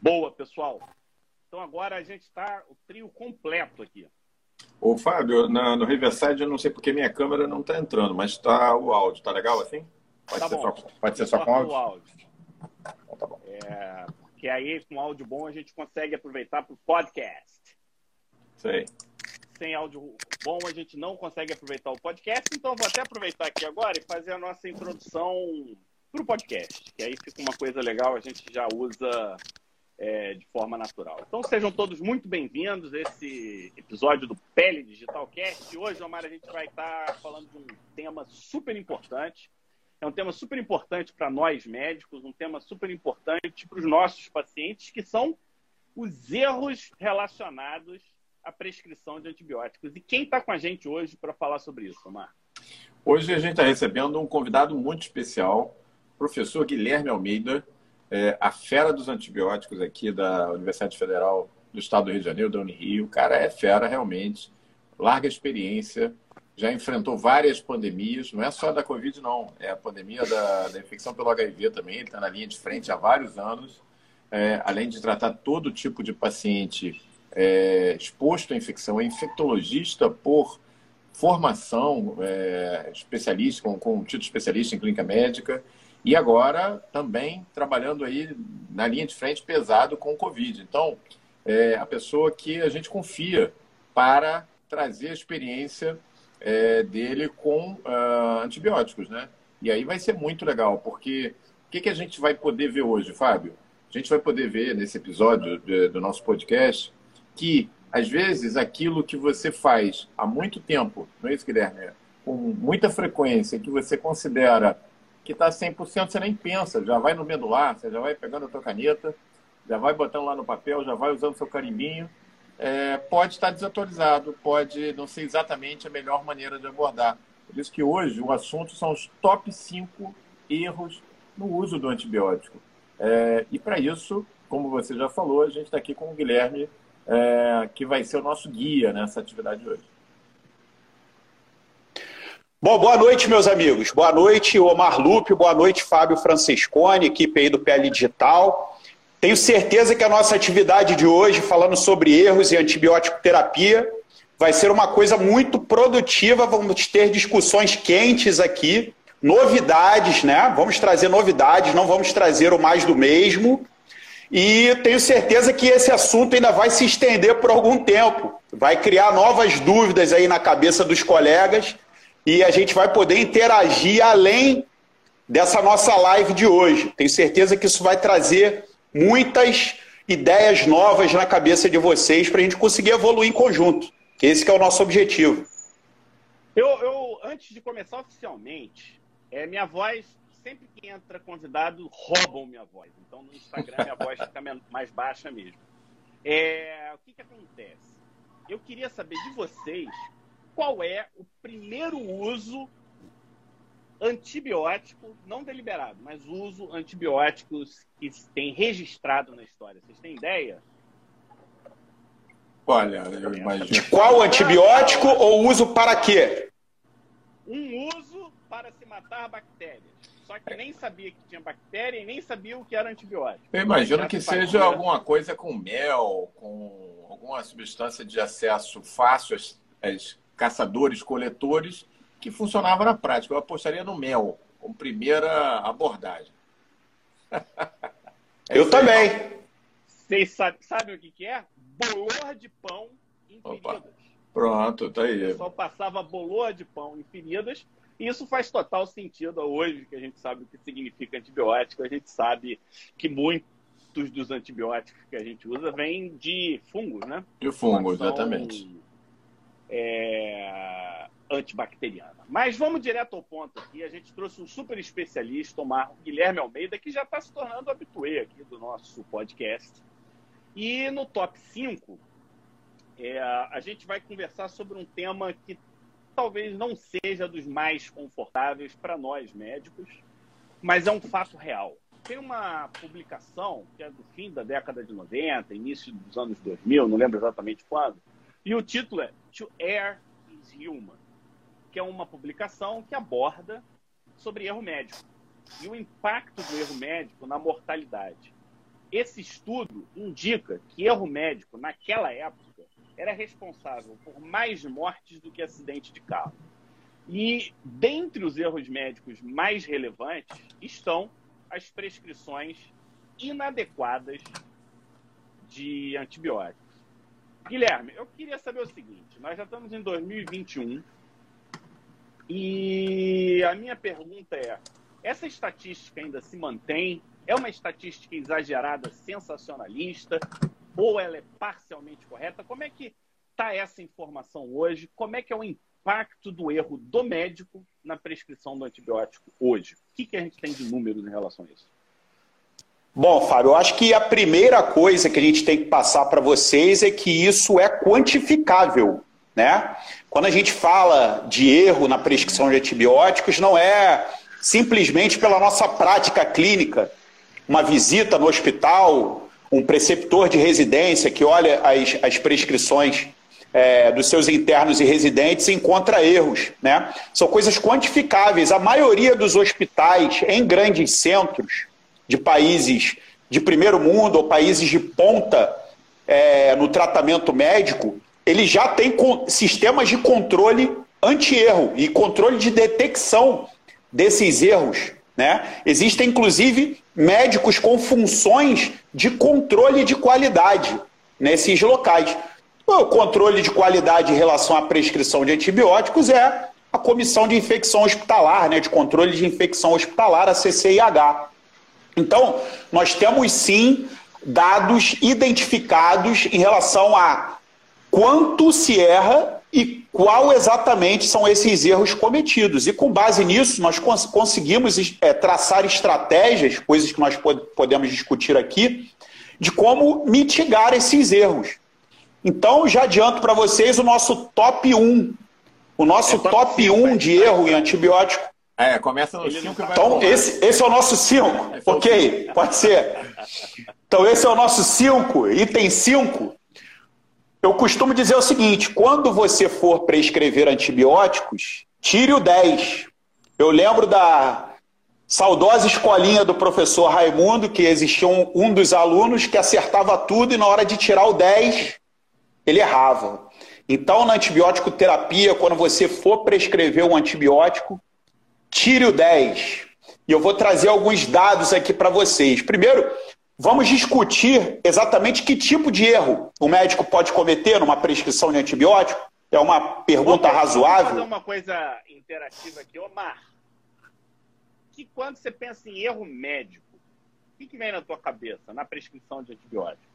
Boa, pessoal. Então agora a gente está o trio completo aqui. Ô, Fábio, na, no Riverside eu não sei porque minha câmera não está entrando, mas está o áudio. Tá legal assim? Pode tá ser, bom. Só, pode ser só com áudio? áudio. Então, tá bom. É, porque aí com áudio bom a gente consegue aproveitar para o podcast. Sei. Sem áudio bom a gente não consegue aproveitar o podcast, então vou até aproveitar aqui agora e fazer a nossa introdução para o podcast, que aí fica uma coisa legal, a gente já usa é, de forma natural. Então sejam todos muito bem-vindos a esse episódio do Pele Digital Cast. Hoje, Omar, a gente vai estar falando de um tema super importante. É um tema super importante para nós médicos, um tema super importante para os nossos pacientes, que são os erros relacionados à prescrição de antibióticos. E quem está com a gente hoje para falar sobre isso, Omar? Hoje a gente está recebendo um convidado muito especial, professor Guilherme Almeida, é, a fera dos antibióticos aqui da Universidade Federal do Estado do Rio de Janeiro, da Unirio. O cara é fera realmente, larga experiência, já enfrentou várias pandemias, não é só da Covid, não, é a pandemia da, da infecção pelo HIV também. Ele está na linha de frente há vários anos, é, além de tratar todo tipo de paciente é, exposto à infecção, é infectologista por formação, é, especialista, com, com título especialista em clínica médica e agora também trabalhando aí na linha de frente pesado com o Covid. Então, é a pessoa que a gente confia para trazer a experiência é, dele com uh, antibióticos, né? E aí vai ser muito legal, porque o que, que a gente vai poder ver hoje, Fábio? A gente vai poder ver nesse episódio de, do nosso podcast que, às vezes, aquilo que você faz há muito tempo, não é isso, Guilherme? Com muita frequência, que você considera que está 100%, você nem pensa, já vai no medular, você já vai pegando a tua caneta, já vai botando lá no papel, já vai usando seu carimbinho. É, pode estar desatualizado, pode não ser exatamente a melhor maneira de abordar. Por isso que hoje o assunto são os top 5 erros no uso do antibiótico. É, e para isso, como você já falou, a gente está aqui com o Guilherme, é, que vai ser o nosso guia nessa atividade hoje. Bom, boa noite, meus amigos. Boa noite, Omar Lupe. Boa noite, Fábio Francescone, equipe aí do PL Digital. Tenho certeza que a nossa atividade de hoje, falando sobre erros e antibiótico terapia, vai ser uma coisa muito produtiva. Vamos ter discussões quentes aqui, novidades, né? Vamos trazer novidades, não vamos trazer o mais do mesmo. E tenho certeza que esse assunto ainda vai se estender por algum tempo. Vai criar novas dúvidas aí na cabeça dos colegas e a gente vai poder interagir além dessa nossa live de hoje. Tenho certeza que isso vai trazer muitas ideias novas na cabeça de vocês para a gente conseguir evoluir em conjunto. Que esse que é o nosso objetivo. Eu, eu antes de começar oficialmente, é, minha voz, sempre que entra convidado, roubam minha voz. Então no Instagram minha voz fica mais baixa mesmo. É, o que, que acontece? Eu queria saber de vocês qual é o primeiro uso antibiótico, não deliberado, mas uso antibióticos que tem registrado na história. Vocês têm ideia? Olha, eu imagino. De qual antibiótico ou uso para quê? Um uso para se matar bactérias. Só que nem sabia que tinha bactéria e nem sabia o que era antibiótico. Eu imagino que seja alguma coisa com mel, com alguma substância de acesso fácil às, às caçadores, coletores, que funcionava na prática. Eu apostaria no mel, como primeira abordagem. é eu também. Vocês sabem, sabem o que, que é? Bolor de pão em Opa. feridas. Pronto, tá aí. O pessoal passava bolor de pão em feridas. E isso faz total sentido hoje, que a gente sabe o que significa antibiótico. A gente sabe que muitos dos antibióticos que a gente usa vêm de fungos, né? De fungos, exatamente é, antibacteriana. Mas vamos direto ao ponto aqui. A gente trouxe um super especialista, o Guilherme Almeida, que já está se tornando habituê aqui do nosso podcast. E no top 5, é, a gente vai conversar sobre um tema que talvez não seja dos mais confortáveis para nós médicos, mas é um fato real. Tem uma publicação que é do fim da década de 90, início dos anos 2000, não lembro exatamente quando, e o título é To Err is Human, que é uma publicação que aborda sobre erro médico e o impacto do erro médico na mortalidade. esse estudo indica que erro médico, naquela época, era responsável por mais mortes do que acidente de carro. E dentre os erros médicos mais relevantes estão as prescrições inadequadas de antibióticos. Guilherme, eu queria saber o seguinte: nós já estamos em 2021 e a minha pergunta é: essa estatística ainda se mantém? É uma estatística exagerada, sensacionalista? Ou ela é parcialmente correta? Como é que está essa informação hoje? Como é que é o impacto do erro do médico na prescrição do antibiótico hoje? O que, que a gente tem de números em relação a isso? Bom, Fábio, eu acho que a primeira coisa que a gente tem que passar para vocês é que isso é quantificável. Né? Quando a gente fala de erro na prescrição de antibióticos, não é simplesmente pela nossa prática clínica, uma visita no hospital, um preceptor de residência que olha as, as prescrições é, dos seus internos e residentes e encontra erros. Né? São coisas quantificáveis. A maioria dos hospitais em grandes centros de países de primeiro mundo ou países de ponta é, no tratamento médico, ele já tem sistemas de controle anti-erro e controle de detecção desses erros. Né? Existem, inclusive, médicos com funções de controle de qualidade nesses locais. O controle de qualidade em relação à prescrição de antibióticos é a Comissão de Infecção Hospitalar, né, de Controle de Infecção Hospitalar, a CCIH. Então, nós temos sim dados identificados em relação a quanto se erra e qual exatamente são esses erros cometidos. E com base nisso, nós cons conseguimos é, traçar estratégias, coisas que nós pod podemos discutir aqui, de como mitigar esses erros. Então, já adianto para vocês o nosso top 1. O nosso é top, top 1 de erro em antibiótico. É, começa no 5 e vai Então, esse, esse é o nosso 5. É ok, pode ser. Então, esse é o nosso 5. Item 5 eu costumo dizer o seguinte: quando você for prescrever antibióticos, tire o 10. Eu lembro da saudosa escolinha do professor Raimundo, que existia um, um dos alunos que acertava tudo e na hora de tirar o 10, ele errava. Então, na antibiótico terapia, quando você for prescrever um antibiótico, tire o 10. E eu vou trazer alguns dados aqui para vocês. Primeiro, Vamos discutir exatamente que tipo de erro o médico pode cometer numa prescrição de antibiótico? É uma pergunta razoável. Vou fazer uma coisa interativa aqui. Omar, que quando você pensa em erro médico, o que, que vem na tua cabeça na prescrição de antibiótico?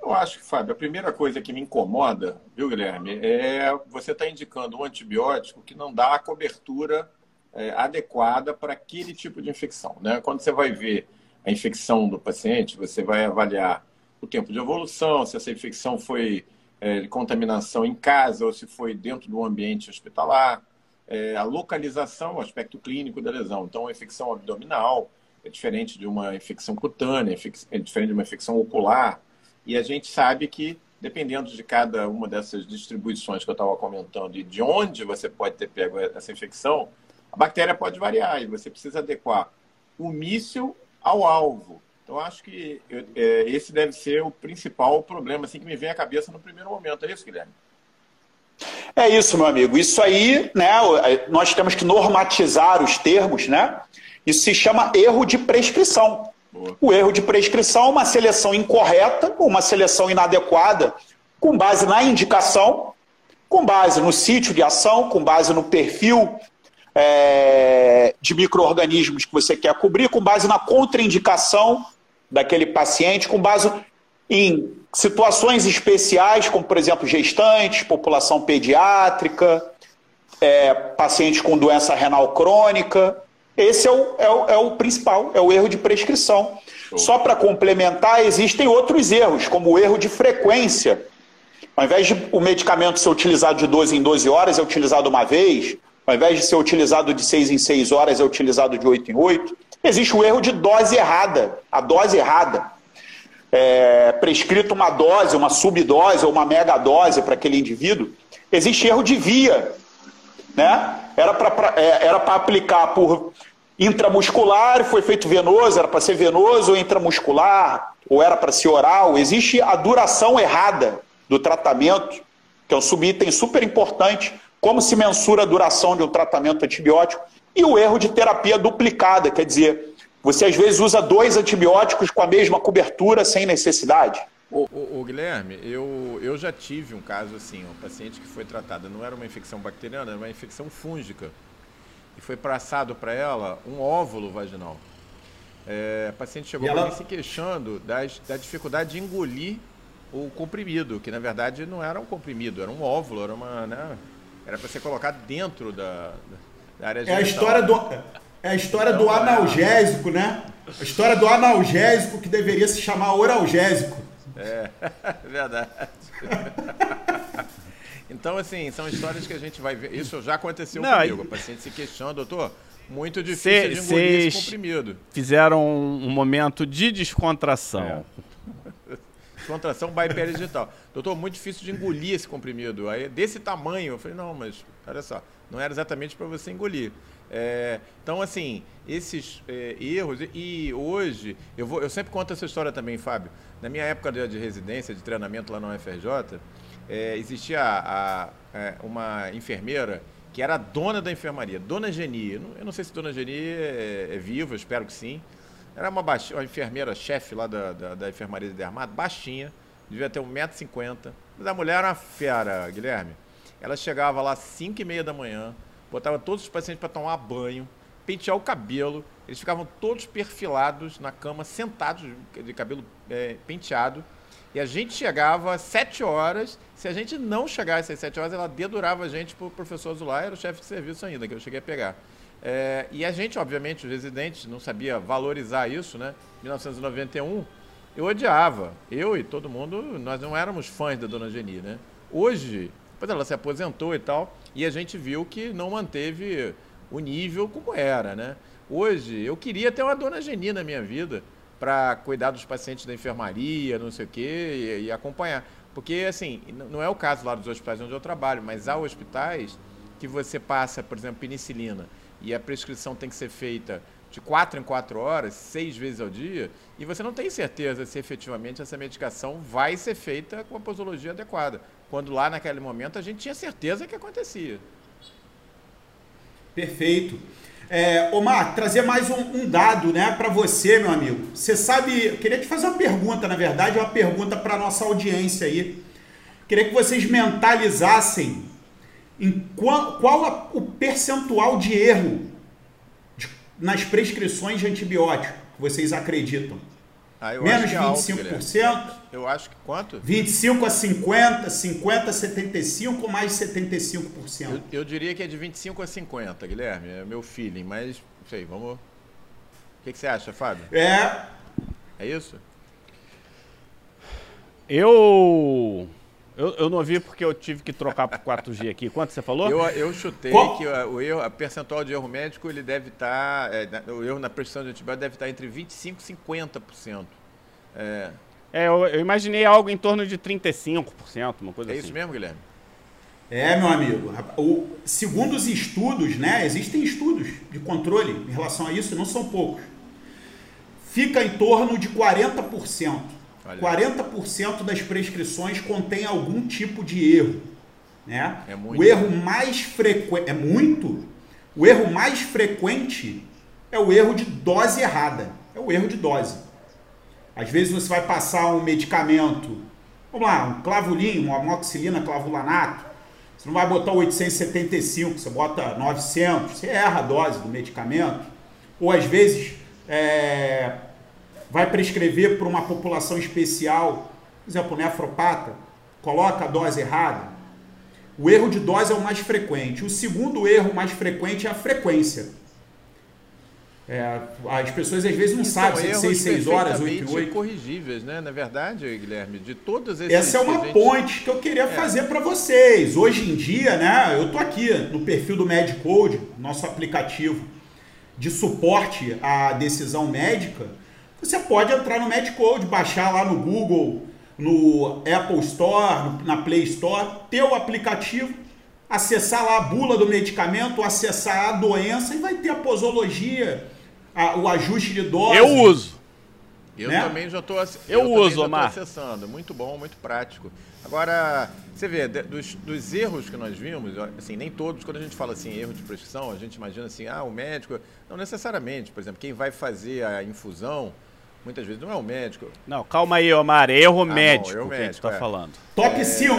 Eu acho que, Fábio, a primeira coisa que me incomoda, viu, Guilherme, é você estar tá indicando um antibiótico que não dá a cobertura é, adequada para aquele tipo de infecção. Né? Quando você vai ver a infecção do paciente, você vai avaliar o tempo de evolução, se essa infecção foi é, de contaminação em casa ou se foi dentro do ambiente hospitalar, é, a localização, o aspecto clínico da lesão. Então, a infecção abdominal é diferente de uma infecção cutânea, é diferente de uma infecção ocular. E a gente sabe que, dependendo de cada uma dessas distribuições que eu estava comentando e de onde você pode ter pego essa infecção, a bactéria pode variar e você precisa adequar o míssil ao alvo. Então, acho que eu, é, esse deve ser o principal problema assim, que me vem à cabeça no primeiro momento. É isso, Guilherme? É isso, meu amigo. Isso aí, né, nós temos que normatizar os termos, né? Isso se chama erro de prescrição. Boa. O erro de prescrição é uma seleção incorreta, uma seleção inadequada, com base na indicação, com base no sítio de ação, com base no perfil é, de micro-organismos que você quer cobrir, com base na contraindicação daquele paciente, com base em situações especiais, como, por exemplo, gestantes, população pediátrica, é, pacientes com doença renal crônica. Esse é o, é o, é o principal, é o erro de prescrição. Só para complementar, existem outros erros, como o erro de frequência. Ao invés de o medicamento ser utilizado de 12 em 12 horas, é utilizado uma vez, ao invés de ser utilizado de 6 em 6 horas, é utilizado de 8 em 8. Existe o erro de dose errada, a dose errada. É, prescrito uma dose, uma subdose ou uma megadose para aquele indivíduo, existe erro de via. Né? Era para é, aplicar por intramuscular, foi feito venoso, era para ser venoso ou intramuscular. ou era para ser oral, existe a duração errada do tratamento, que é um subitem super importante, como se mensura a duração de um tratamento antibiótico, e o erro de terapia duplicada, quer dizer, você às vezes usa dois antibióticos com a mesma cobertura sem necessidade. O, o, o, Guilherme, eu, eu já tive um caso assim, um paciente que foi tratado, não era uma infecção bacteriana, era uma infecção fúngica. E foi passado para ela um óvulo vaginal. É, a paciente chegou ela... se queixando das, da dificuldade de engolir o comprimido, que na verdade não era um comprimido, era um óvulo, era uma, né, era para ser colocado dentro da, da área genital. É a história do é a história do analgésico, né? A história do analgésico que deveria se chamar oralgésico. É, verdade. Então, assim, são histórias que a gente vai ver. Isso já aconteceu não, comigo. O paciente se questiona, doutor, muito difícil cê, de engolir esse comprimido. Fizeram um, momento de descontração. É. Descontração by digital. Doutor, muito difícil de engolir esse comprimido. Aí, desse tamanho. Eu falei, não, mas olha só, não era exatamente para você engolir. É, então, assim, esses é, erros. E hoje, eu, vou, eu sempre conto essa história também, Fábio. Na minha época de, de residência, de treinamento lá no UFRJ, é, existia a, a, é, uma enfermeira que era dona da enfermaria, Dona Geni. Eu não sei se Dona Geni é, é viva, eu espero que sim. Era uma, baixinha, uma enfermeira chefe lá da, da, da, enfermaria de Dermato, baixinha, devia ter 1,50m. Mas a mulher era uma fera, Guilherme. Ela chegava lá às 5 e meia da manhã, botava todos os pacientes para tomar banho, pentear o cabelo. Eles ficavam todos perfilados na cama, sentados de cabelo é, penteado. E a gente chegava às 7 horas. Se a gente não chegasse às 7 horas, ela dedurava a gente para o professor Zulay, era o chefe de serviço ainda, que eu cheguei a pegar. É, e a gente, obviamente, os residentes, não sabia valorizar isso, né? 1991, eu odiava. Eu e todo mundo, nós não éramos fãs da Dona Geni, né? Hoje, depois ela se aposentou e tal, e a gente viu que não manteve o nível como era, né? Hoje, eu queria ter uma Dona Geni na minha vida, para cuidar dos pacientes da enfermaria, não sei o quê, e, e, acompanhar. Porque, assim, não é o caso lá dos hospitais onde eu trabalho, mas há hospitais que você passa, por exemplo, penicilina, e a prescrição tem que ser feita de quatro em quatro horas, seis vezes ao dia, e você não tem certeza se efetivamente essa medicação vai ser feita com a posologia adequada. Quando lá naquele momento a gente tinha certeza que acontecia. Perfeito. É, Omar, trazer mais um, um dado né, para você, meu amigo. Você sabe, eu queria te fazer uma pergunta, na verdade, uma pergunta para nossa audiência aí. Queria que vocês mentalizassem em qual, qual a, o percentual de erro de, nas prescrições de antibiótico que vocês acreditam. Ah, Menos de 25%? É alto, eu acho que quanto? 25 a 50, 50 a 75 ou mais 75%? Eu, eu diria que é de 25 a 50, Guilherme. É meu feeling, mas não sei, vamos. O que, que você acha, Fábio? É. É isso? Eu. Eu, eu não ouvi porque eu tive que trocar para 4G aqui. Quanto você falou? Eu, eu chutei Qual? que o erro, a percentual de erro médico ele deve estar. Tá, é, o erro na prescrição de antibiótico deve estar tá entre 25% e 50%. É, é eu, eu, imaginei algo em torno de 35%, uma coisa é assim. É isso mesmo, Guilherme? É, meu amigo. O, segundo os estudos, né? Existem estudos de controle em relação a isso, não são poucos. Fica em torno de 40%. Olha. 40% das prescrições contém algum tipo de erro. Né? É muito. O erro mais frequente. É muito. O erro mais frequente é o erro de dose errada. É o erro de dose. Às vezes você vai passar um medicamento, vamos lá, um clavulinho, uma amoxicilina clavulanato. Você não vai botar 875, você bota 900. Você erra a dose do medicamento. Ou às vezes é, vai prescrever para uma população especial, por exemplo, nefropata, coloca a dose errada. O erro de dose é o mais frequente. O segundo erro mais frequente é a frequência. É, as pessoas às vezes não sabem se 6, 6 horas, 8 8. corrigíveis, né? Na verdade, Guilherme, de todos esses. Essa é uma que gente... ponte que eu queria é. fazer para vocês. Hoje em dia, né? Eu tô aqui no perfil do MedCode, nosso aplicativo de suporte à decisão médica. Você pode entrar no MedCode, baixar lá no Google, no Apple Store, na Play Store, ter o aplicativo, acessar lá a bula do medicamento, acessar a doença e vai ter a posologia, a, o ajuste de dose. Eu uso. Eu né? também já estou Eu uso, Omar. acessando. Muito bom, muito prático. Agora, você vê, dos, dos erros que nós vimos, assim, nem todos, quando a gente fala assim, erro de prescrição, a gente imagina assim, ah, o médico. Não necessariamente. Por exemplo, quem vai fazer a infusão, muitas vezes não é o médico. Não, calma aí, Omar. Erro bom, médico erro que a gente médico, tá é. falando. Top 5.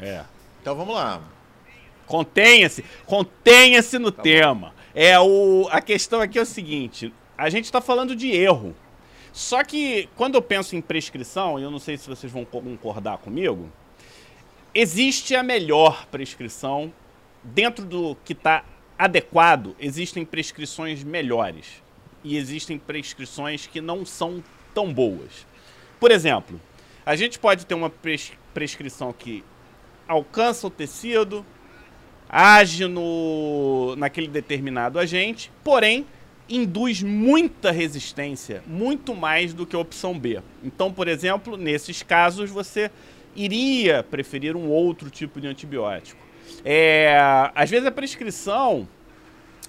É. Então vamos lá. Contenha-se, contenha-se Tá no tema. É o a questão aqui é o seguinte, a gente está falando de erro. Só que quando eu penso em prescrição, e eu não sei se vocês vão concordar comigo, existe a melhor prescrição dentro do que está adequado. Existem prescrições melhores e existem prescrições que não são tão boas. Por exemplo, a gente pode ter uma pres- prescrição que alcança o tecido, age no, naquele determinado agente, porém induz muita resistência, muito mais do que a opção B. Então, por exemplo, nesses casos você iria preferir um outro tipo de antibiótico. É, às vezes a prescrição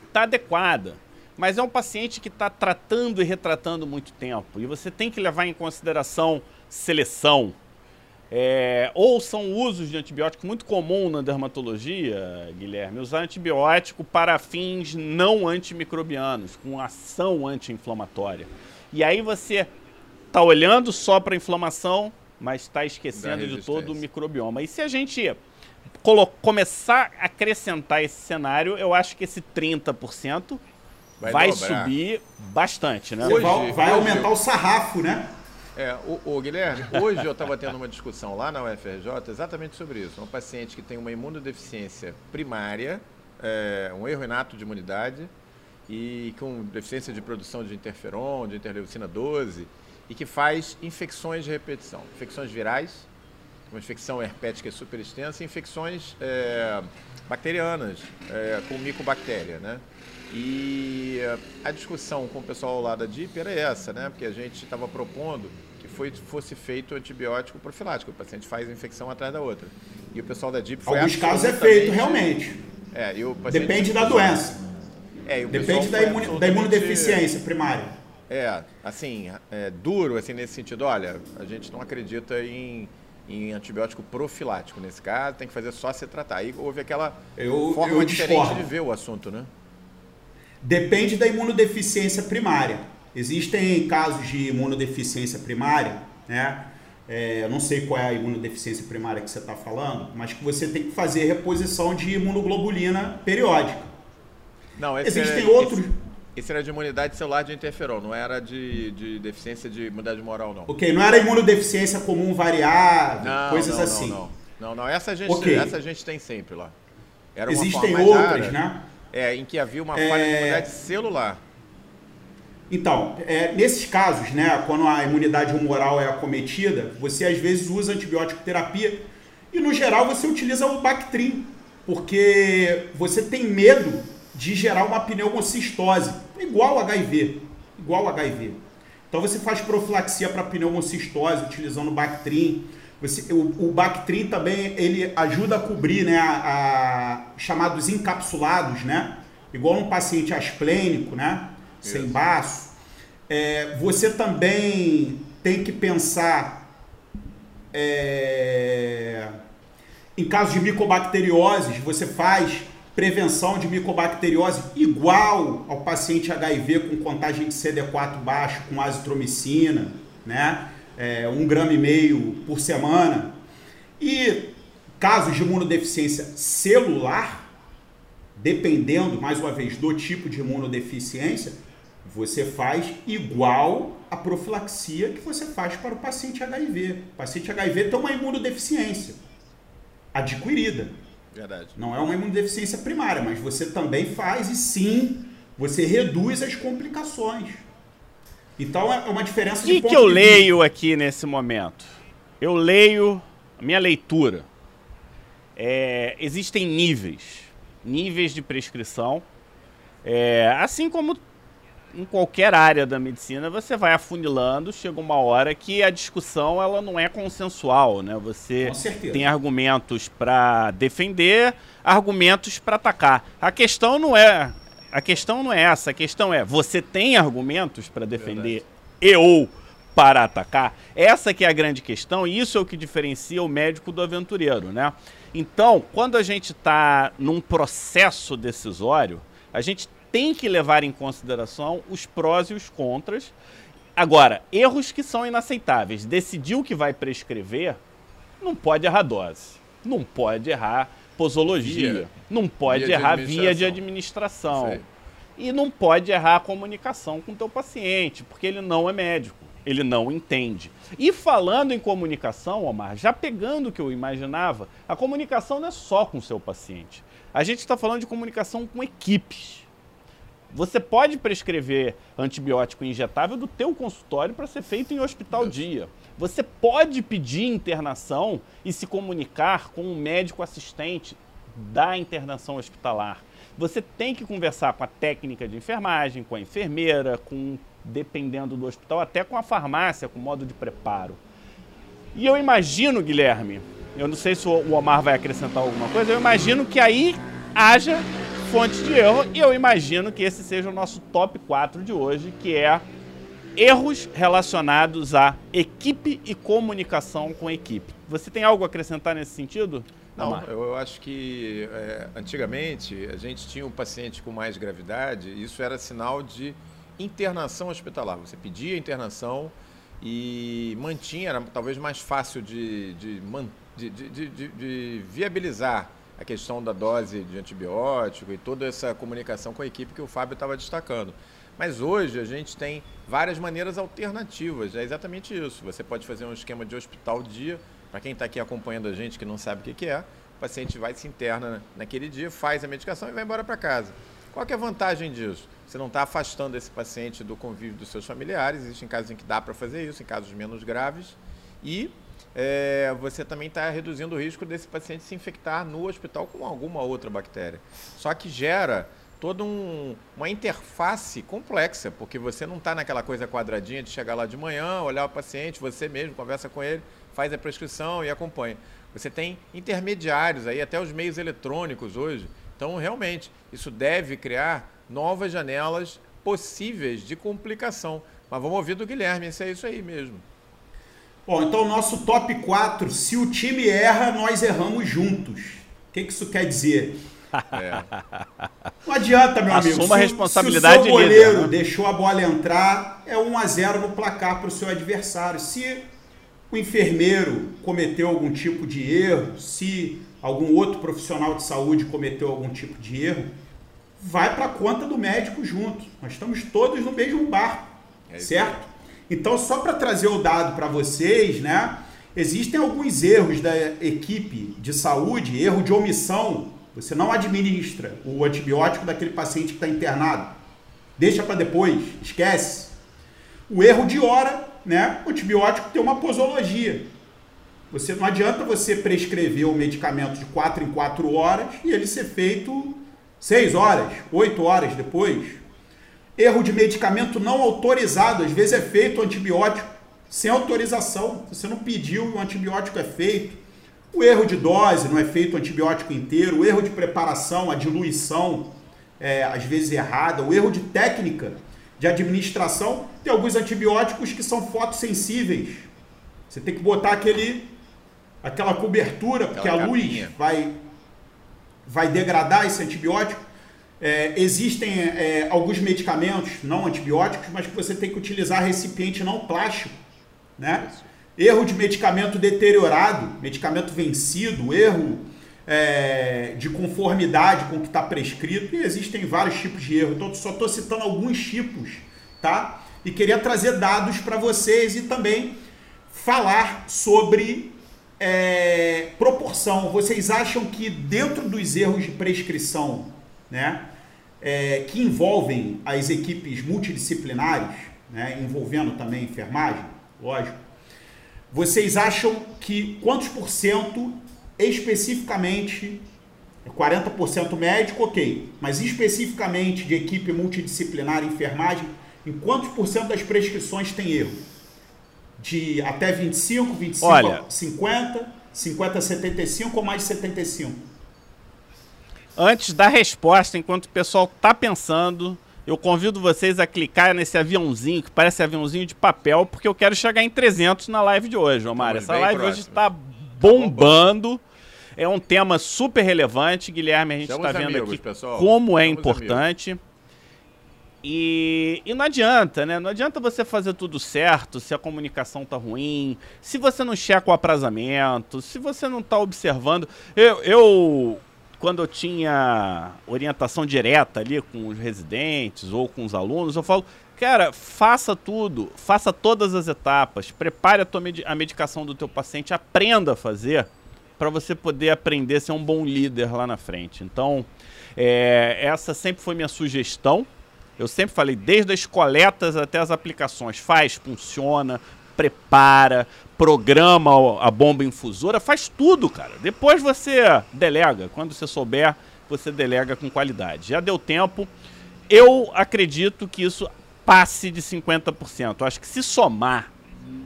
está adequada, mas é um paciente que está tratando e retratando muito tempo e você tem que levar em consideração seleção, é, ou são usos de antibiótico muito comum na dermatologia, Guilherme, usar antibiótico para fins não antimicrobianos, com ação anti-inflamatória. E aí você está olhando só para a inflamação, mas está esquecendo de todo o microbioma. E se a gente começar a acrescentar esse cenário, eu acho que esse 30% vai, Vai subir bastante, né? Hoje- vai, vai hoje- aumentar o sarrafo, né? É, o, o Guilherme, hoje eu estava tendo uma discussão lá na UFRJ exatamente sobre isso. Um paciente que tem uma imunodeficiência primária, é, um erro inato de imunidade, e com deficiência de produção de interferon, de interleucina 12, e que faz infecções de repetição. Infecções virais, uma infecção herpética super extensa, e infecções é, bacterianas, é, com micobactéria, né? E a discussão com o pessoal lá da DIP era essa, né? Porque a gente estava propondo que foi, fosse feito antibiótico profilático. O paciente faz infecção atrás da outra. E o pessoal da DIP foi Alguns casos é feito, realmente. É, e o paciente- Depende da doença. É, e o Depende da, foi imuni- da imunodeficiência primária. É, assim, é, duro, assim, nesse sentido, olha, a gente não acredita em, em antibiótico profilático nesse caso, tem que fazer só se tratar. Aí houve aquela Eu- forma eu diferente discordo. de ver o assunto, né? Depende da imunodeficiência primária. Existem casos de imunodeficiência primária, né? É, eu não sei qual é a imunodeficiência primária que você está falando, mas que você tem que fazer reposição de imunoglobulina periódica. Não, esse Existem era, outros. Esse, esse era de imunidade celular de interferon, não era de, de deficiência de imunidade moral, não. Ok, não era imunodeficiência comum variável, Não, coisas não, assim. Não, não, não, não, essa a gente, Ok. essa a gente tem sempre lá. Existem outras, né? É, em que havia uma É. falha de imunidade celular. Então, é, nesses casos, né, quando a imunidade humoral é acometida, você às vezes usa antibiótico terapia e no geral você utiliza o Bactrim, porque você tem medo de gerar uma pneumocistose, igual HIV, igual HIV. Então você faz profilaxia para pneumocistose utilizando o Bactrim. Você, o, o Bactrim também ele ajuda a cobrir, né, a, a- chamados encapsulados, né, igual um paciente asplênico, né, sem baço. É, você também tem que pensar é, em casos de micobacterioses, você faz prevenção de micobacteriose igual ao paciente HIV com contagem de CD4 baixo, com azitromicina, né? É, um grama e meio por semana. E casos de imunodeficiência celular, dependendo, mais uma vez, do tipo de imunodeficiência, você faz igual a profilaxia que você faz para o paciente HIV. O paciente HIV tem uma imunodeficiência adquirida. Verdade. Não é uma imunodeficiência primária, mas você também faz e sim, você reduz as complicações. Então é uma diferença O de que, ponto que eu leio aqui nesse momento? Eu leio a minha leitura. É, existem níveis, níveis de prescrição. É, assim como em qualquer área da medicina, você vai afunilando, chega uma hora que a discussão ela não é consensual, né? Você tem argumentos para defender, argumentos para atacar. A questão não é a questão não é essa, a questão é você tem argumentos para defender e ou para atacar? Essa que é a grande questão e isso é o que diferencia o médico do aventureiro, né? Então, quando a gente está num processo decisório, a gente tem que levar em consideração os prós e os contras. Agora, erros que são inaceitáveis. Decidiu que vai prescrever, não pode errar dose, não pode errar posologia, via. não pode via errar via de administração. E não pode errar a comunicação com o teu paciente, porque ele não é médico, ele não entende. E falando em comunicação, Omar, já pegando o que eu imaginava, a comunicação não é só com o seu paciente. A gente está falando de comunicação com equipes. Você pode prescrever antibiótico injetável do teu consultório para ser feito em hospital dia. Você pode pedir internação e se comunicar com o um médico assistente da internação hospitalar. Você tem que conversar com a técnica de enfermagem, com a enfermeira, com dependendo do hospital, até com a farmácia, com modo de preparo. E eu imagino, Guilherme, eu não sei se o Omar vai acrescentar alguma coisa, eu imagino que aí haja fonte de erro e eu imagino que esse seja o nosso top 4 de hoje, que é erros relacionados a equipe e comunicação com equipe. Você tem algo a acrescentar nesse sentido? Não, eu acho que é, antigamente a gente tinha um paciente com mais gravidade, isso era sinal de internação hospitalar. Você pedia internação e mantinha, era talvez mais fácil de, de, de, de, de viabilizar a questão da dose de antibiótico e toda essa comunicação com a equipe que o Fábio estava destacando. Mas hoje a gente tem várias maneiras alternativas, é exatamente isso. Você pode fazer um esquema de hospital dia para quem está aqui acompanhando a gente que não sabe o que, é, o paciente vai se interna naquele dia, faz a medicação e vai embora para casa. Qual é a vantagem disso? Você não está afastando esse paciente do convívio dos seus familiares, existem casos em que dá para fazer isso, em casos menos graves, e é, você também está reduzindo o risco desse paciente se infectar no hospital com alguma outra bactéria. Só que gera toda um, uma interface complexa, porque você não está naquela coisa quadradinha de chegar lá de manhã, olhar o paciente, você mesmo conversa com ele, faz a prescrição e acompanha. Você tem intermediários aí, até os meios eletrônicos hoje. Então, realmente, isso deve criar novas janelas possíveis de complicação. Mas vamos ouvir do Guilherme, se é isso aí mesmo. Bom, então o nosso top 4, se o time erra, nós erramos juntos. O que, que isso quer dizer? É. Não adianta, meu amigo. Assuma a responsabilidade se o seu goleiro líder, né? deixou a bola entrar, é 1 a 0 no placar para o seu adversário. Se o enfermeiro cometeu algum tipo de erro, se algum outro profissional de saúde cometeu algum tipo de erro, vai para a conta do médico junto. Nós estamos todos no mesmo barco, é certo? Então, só para trazer o dado para vocês, né? Existem alguns erros da equipe de saúde, erro de omissão. Você não administra o antibiótico daquele paciente que está internado. Deixa para depois, esquece. O erro de hora né, o antibiótico tem uma posologia. Você não adianta você prescrever o medicamento de 4 em 4 horas e ele ser feito 6 horas, 8 horas depois. Erro de medicamento não autorizado, às vezes é feito o antibiótico sem autorização. Você não pediu e o antibiótico é feito. O erro de dose, não é feito o antibiótico inteiro. O erro de preparação, a diluição, é, às vezes errada. O erro de técnica, de administração, tem alguns antibióticos que são fotossensíveis. Você tem que botar aquele, aquela cobertura, porque aquela a luz vai, vai degradar esse antibiótico. É, existem é, alguns medicamentos não antibióticos, mas que você tem que utilizar recipiente não plástico. Né? Erro de medicamento deteriorado, medicamento vencido, erro é, de conformidade com o que está prescrito, e existem vários tipos de erro. Então, só estou citando alguns tipos, tá? E queria trazer dados para vocês e também falar sobre é, proporção. Vocês acham que dentro dos erros de prescrição, né, é, que envolvem as equipes multidisciplinares, né, envolvendo também enfermagem, lógico, vocês acham que quantos por cento especificamente 40% médico, ok, mas especificamente de equipe multidisciplinar enfermagem, em quantos por cento das prescrições tem erro? De até 25, 25 Olha, 50, 50 a 75 ou mais de 75? Antes da resposta, enquanto o pessoal está pensando, eu convido vocês a clicar nesse aviãozinho, que parece aviãozinho de papel, porque eu quero chegar em 300 na live de hoje, Omar. Essa live próximo. hoje está bombando. É um tema super relevante, Guilherme. A gente está vendo amigos, aqui pessoal. como é importante. E, e não adianta, né? Não adianta você fazer tudo certo se a comunicação tá ruim, se você não checa o aprazamento, se você não tá observando. Eu, eu quando eu tinha orientação direta ali com os residentes ou com os alunos, eu falo, cara, faça tudo, faça todas as etapas, prepare a, tua medi- a medicação do teu paciente, aprenda a fazer para você poder aprender a ser um bom líder lá na frente. Então, é, essa sempre foi minha sugestão. Eu sempre falei, desde as coletas até as aplicações, faz, funciona, prepara, programa a bomba infusora, faz tudo, cara. Depois você delega. Quando você souber, você delega com qualidade. Já deu tempo. Eu acredito que isso passe de 50%. Eu acho que se somar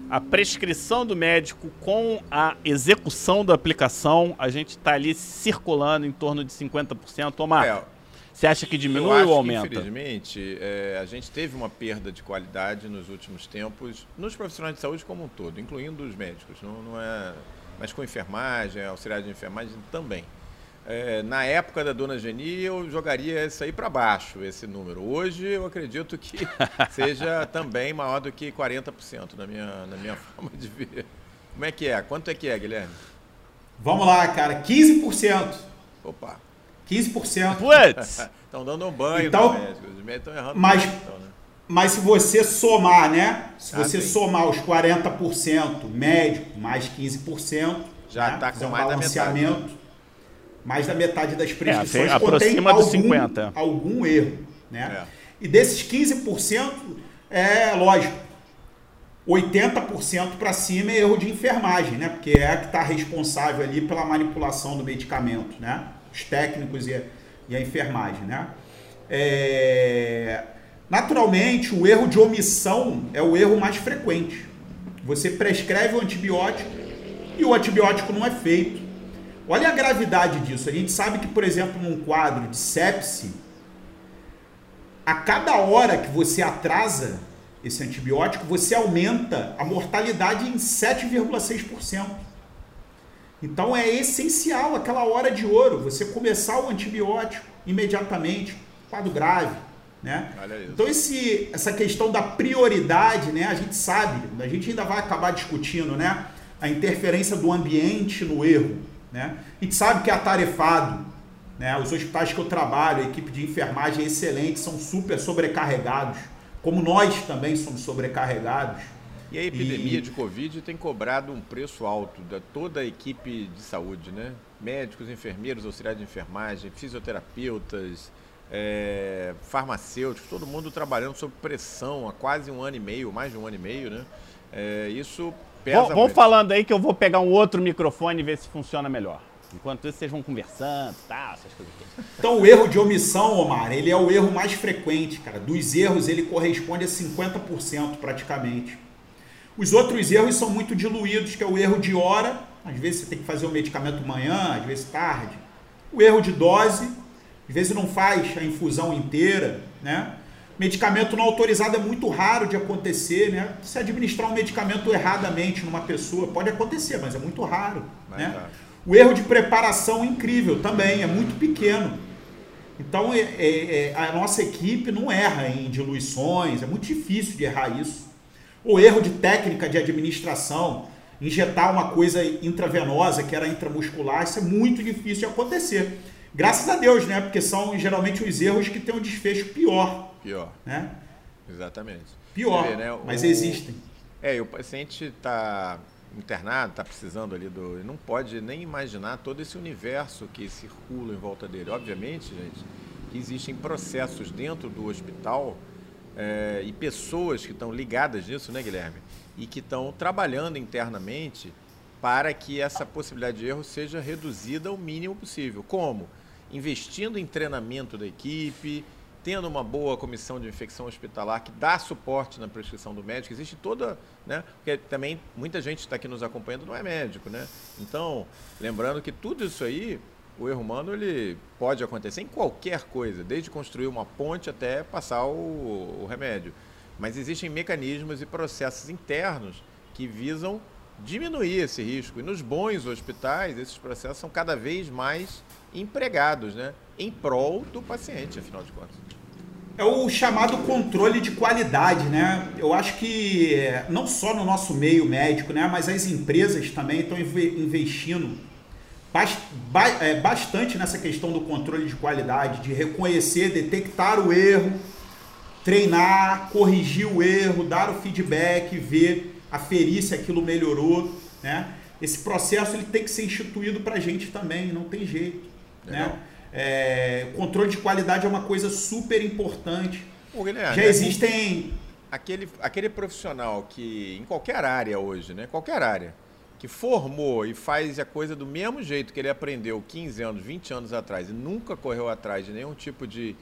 a prescrição do médico com a execução da aplicação, a gente está ali circulando em torno de 50%. Omar, É, você acha que eu diminui acho ou que, aumenta? infelizmente, é, a gente teve uma perda de qualidade nos últimos tempos, nos profissionais de saúde como um todo, incluindo os médicos. Não, não é, mas com enfermagem, auxiliar de enfermagem também. É, na época da dona Geni, eu jogaria isso aí para baixo, esse número. Hoje, eu acredito que seja também maior do que 40% na minha, na minha forma de ver. Como é que é? Quanto é que é, Guilherme? Vamos lá, cara, 15%. Opa, 15%. Putz! estão dando um banho Então. Os médicos estão errando mas- então, né? Mas se você somar, né? Se Ah, você sim. somar os 40% médico mais 15%, Já né, tá com um mais da balanceamento, mais da metade das prescrições É, aproxima contém dos 50. algum erro, né? É. E desses 15%, é lógico, 80% para cima é erro de enfermagem, né? Porque é a que está responsável ali pela manipulação do medicamento, né? Os técnicos e a, e a enfermagem, né? É, Naturalmente, o erro de omissão é o erro mais frequente. Você prescreve o antibiótico e o antibiótico não é feito. Olha a gravidade disso. A gente sabe que, por exemplo, num quadro de sepse, a cada hora que você atrasa esse antibiótico, você aumenta a mortalidade em 7,6%. Então é essencial aquela hora de ouro, você começar o antibiótico imediatamente, quadro grave, né? Então esse, essa questão da prioridade, né? A gente sabe, a gente ainda vai acabar discutindo, né? A interferência do ambiente no erro, né? A gente sabe que é atarefado, né? Os hospitais que eu trabalho, a equipe de enfermagem é excelente, são super sobrecarregados, como nós também somos sobrecarregados. E a epidemia E- de Covid tem cobrado um preço alto da toda a equipe de saúde, né? Médicos, enfermeiros, auxiliares de enfermagem, fisioterapeutas, é, farmacêuticos, todo mundo trabalhando sob pressão há quase um ano e meio, mais de um ano e meio, né? É, isso pesa Vão, vão falando aí que eu vou pegar um outro microfone e ver se funciona melhor. Enquanto isso, vocês vão conversando e tal, essas coisas todas. Então o erro de omissão, Omar, ele é o erro mais frequente, cara. Dos erros, ele corresponde a 50% praticamente. Os outros erros são muito diluídos, que é o erro de hora, às vezes você tem que fazer o medicamento manhã, às vezes tarde. O erro de dose, às vezes não faz a infusão inteira, né? Medicamento não autorizado é muito raro de acontecer, né? Se administrar um medicamento erradamente numa pessoa, pode acontecer, mas é muito raro, Mais né? raro. O erro de preparação incrível também, é muito pequeno. Então é- é- é, a nossa equipe não erra em diluições, é muito difícil de errar isso. O erro de técnica de administração, injetar uma coisa intravenosa que era intramuscular, isso é muito difícil de acontecer. Graças a Deus, né? Porque são geralmente os erros que têm um desfecho pior, Pior, né? exatamente. Pior, vê, né, mas o- existem. É, e o paciente está internado, está precisando ali do. Não pode nem imaginar todo esse universo que circula em volta dele. Obviamente, gente, que existem processos dentro do hospital é, e pessoas que estão ligadas nisso, né, Guilherme? E que estão trabalhando internamente para que essa possibilidade de erro seja reduzida ao mínimo possível. Como? Investindo em treinamento da equipe, tendo uma boa comissão de infecção hospitalar que dá suporte na prescrição do médico, existe toda, né? Porque também muita gente está aqui nos acompanhando não é médico, né? Então, lembrando que tudo isso aí O erro humano ele pode acontecer em qualquer coisa, desde construir uma ponte até passar o, o remédio. Mas existem mecanismos e processos internos que visam diminuir esse risco. E nos bons hospitais, esses processos são cada vez mais empregados, né? Em prol do paciente, afinal de contas. É o chamado controle de qualidade, né? Eu acho que não só no nosso meio médico, né? Mas as empresas também estão investindo bastante nessa questão do controle de qualidade, de reconhecer, detectar o erro, treinar, corrigir o erro, dar o feedback, ver, aferir se aquilo melhorou, né? Esse processo ele tem que ser instituído para a gente também, não tem jeito, né? Legal. né? É, controle de qualidade é uma coisa super importante. Guilherme, Já existem. Aquele, aquele profissional que, em qualquer área hoje, né? Qualquer área, que formou e faz a coisa do mesmo jeito que ele aprendeu 15 anos, 20 anos atrás e nunca correu atrás de nenhum tipo de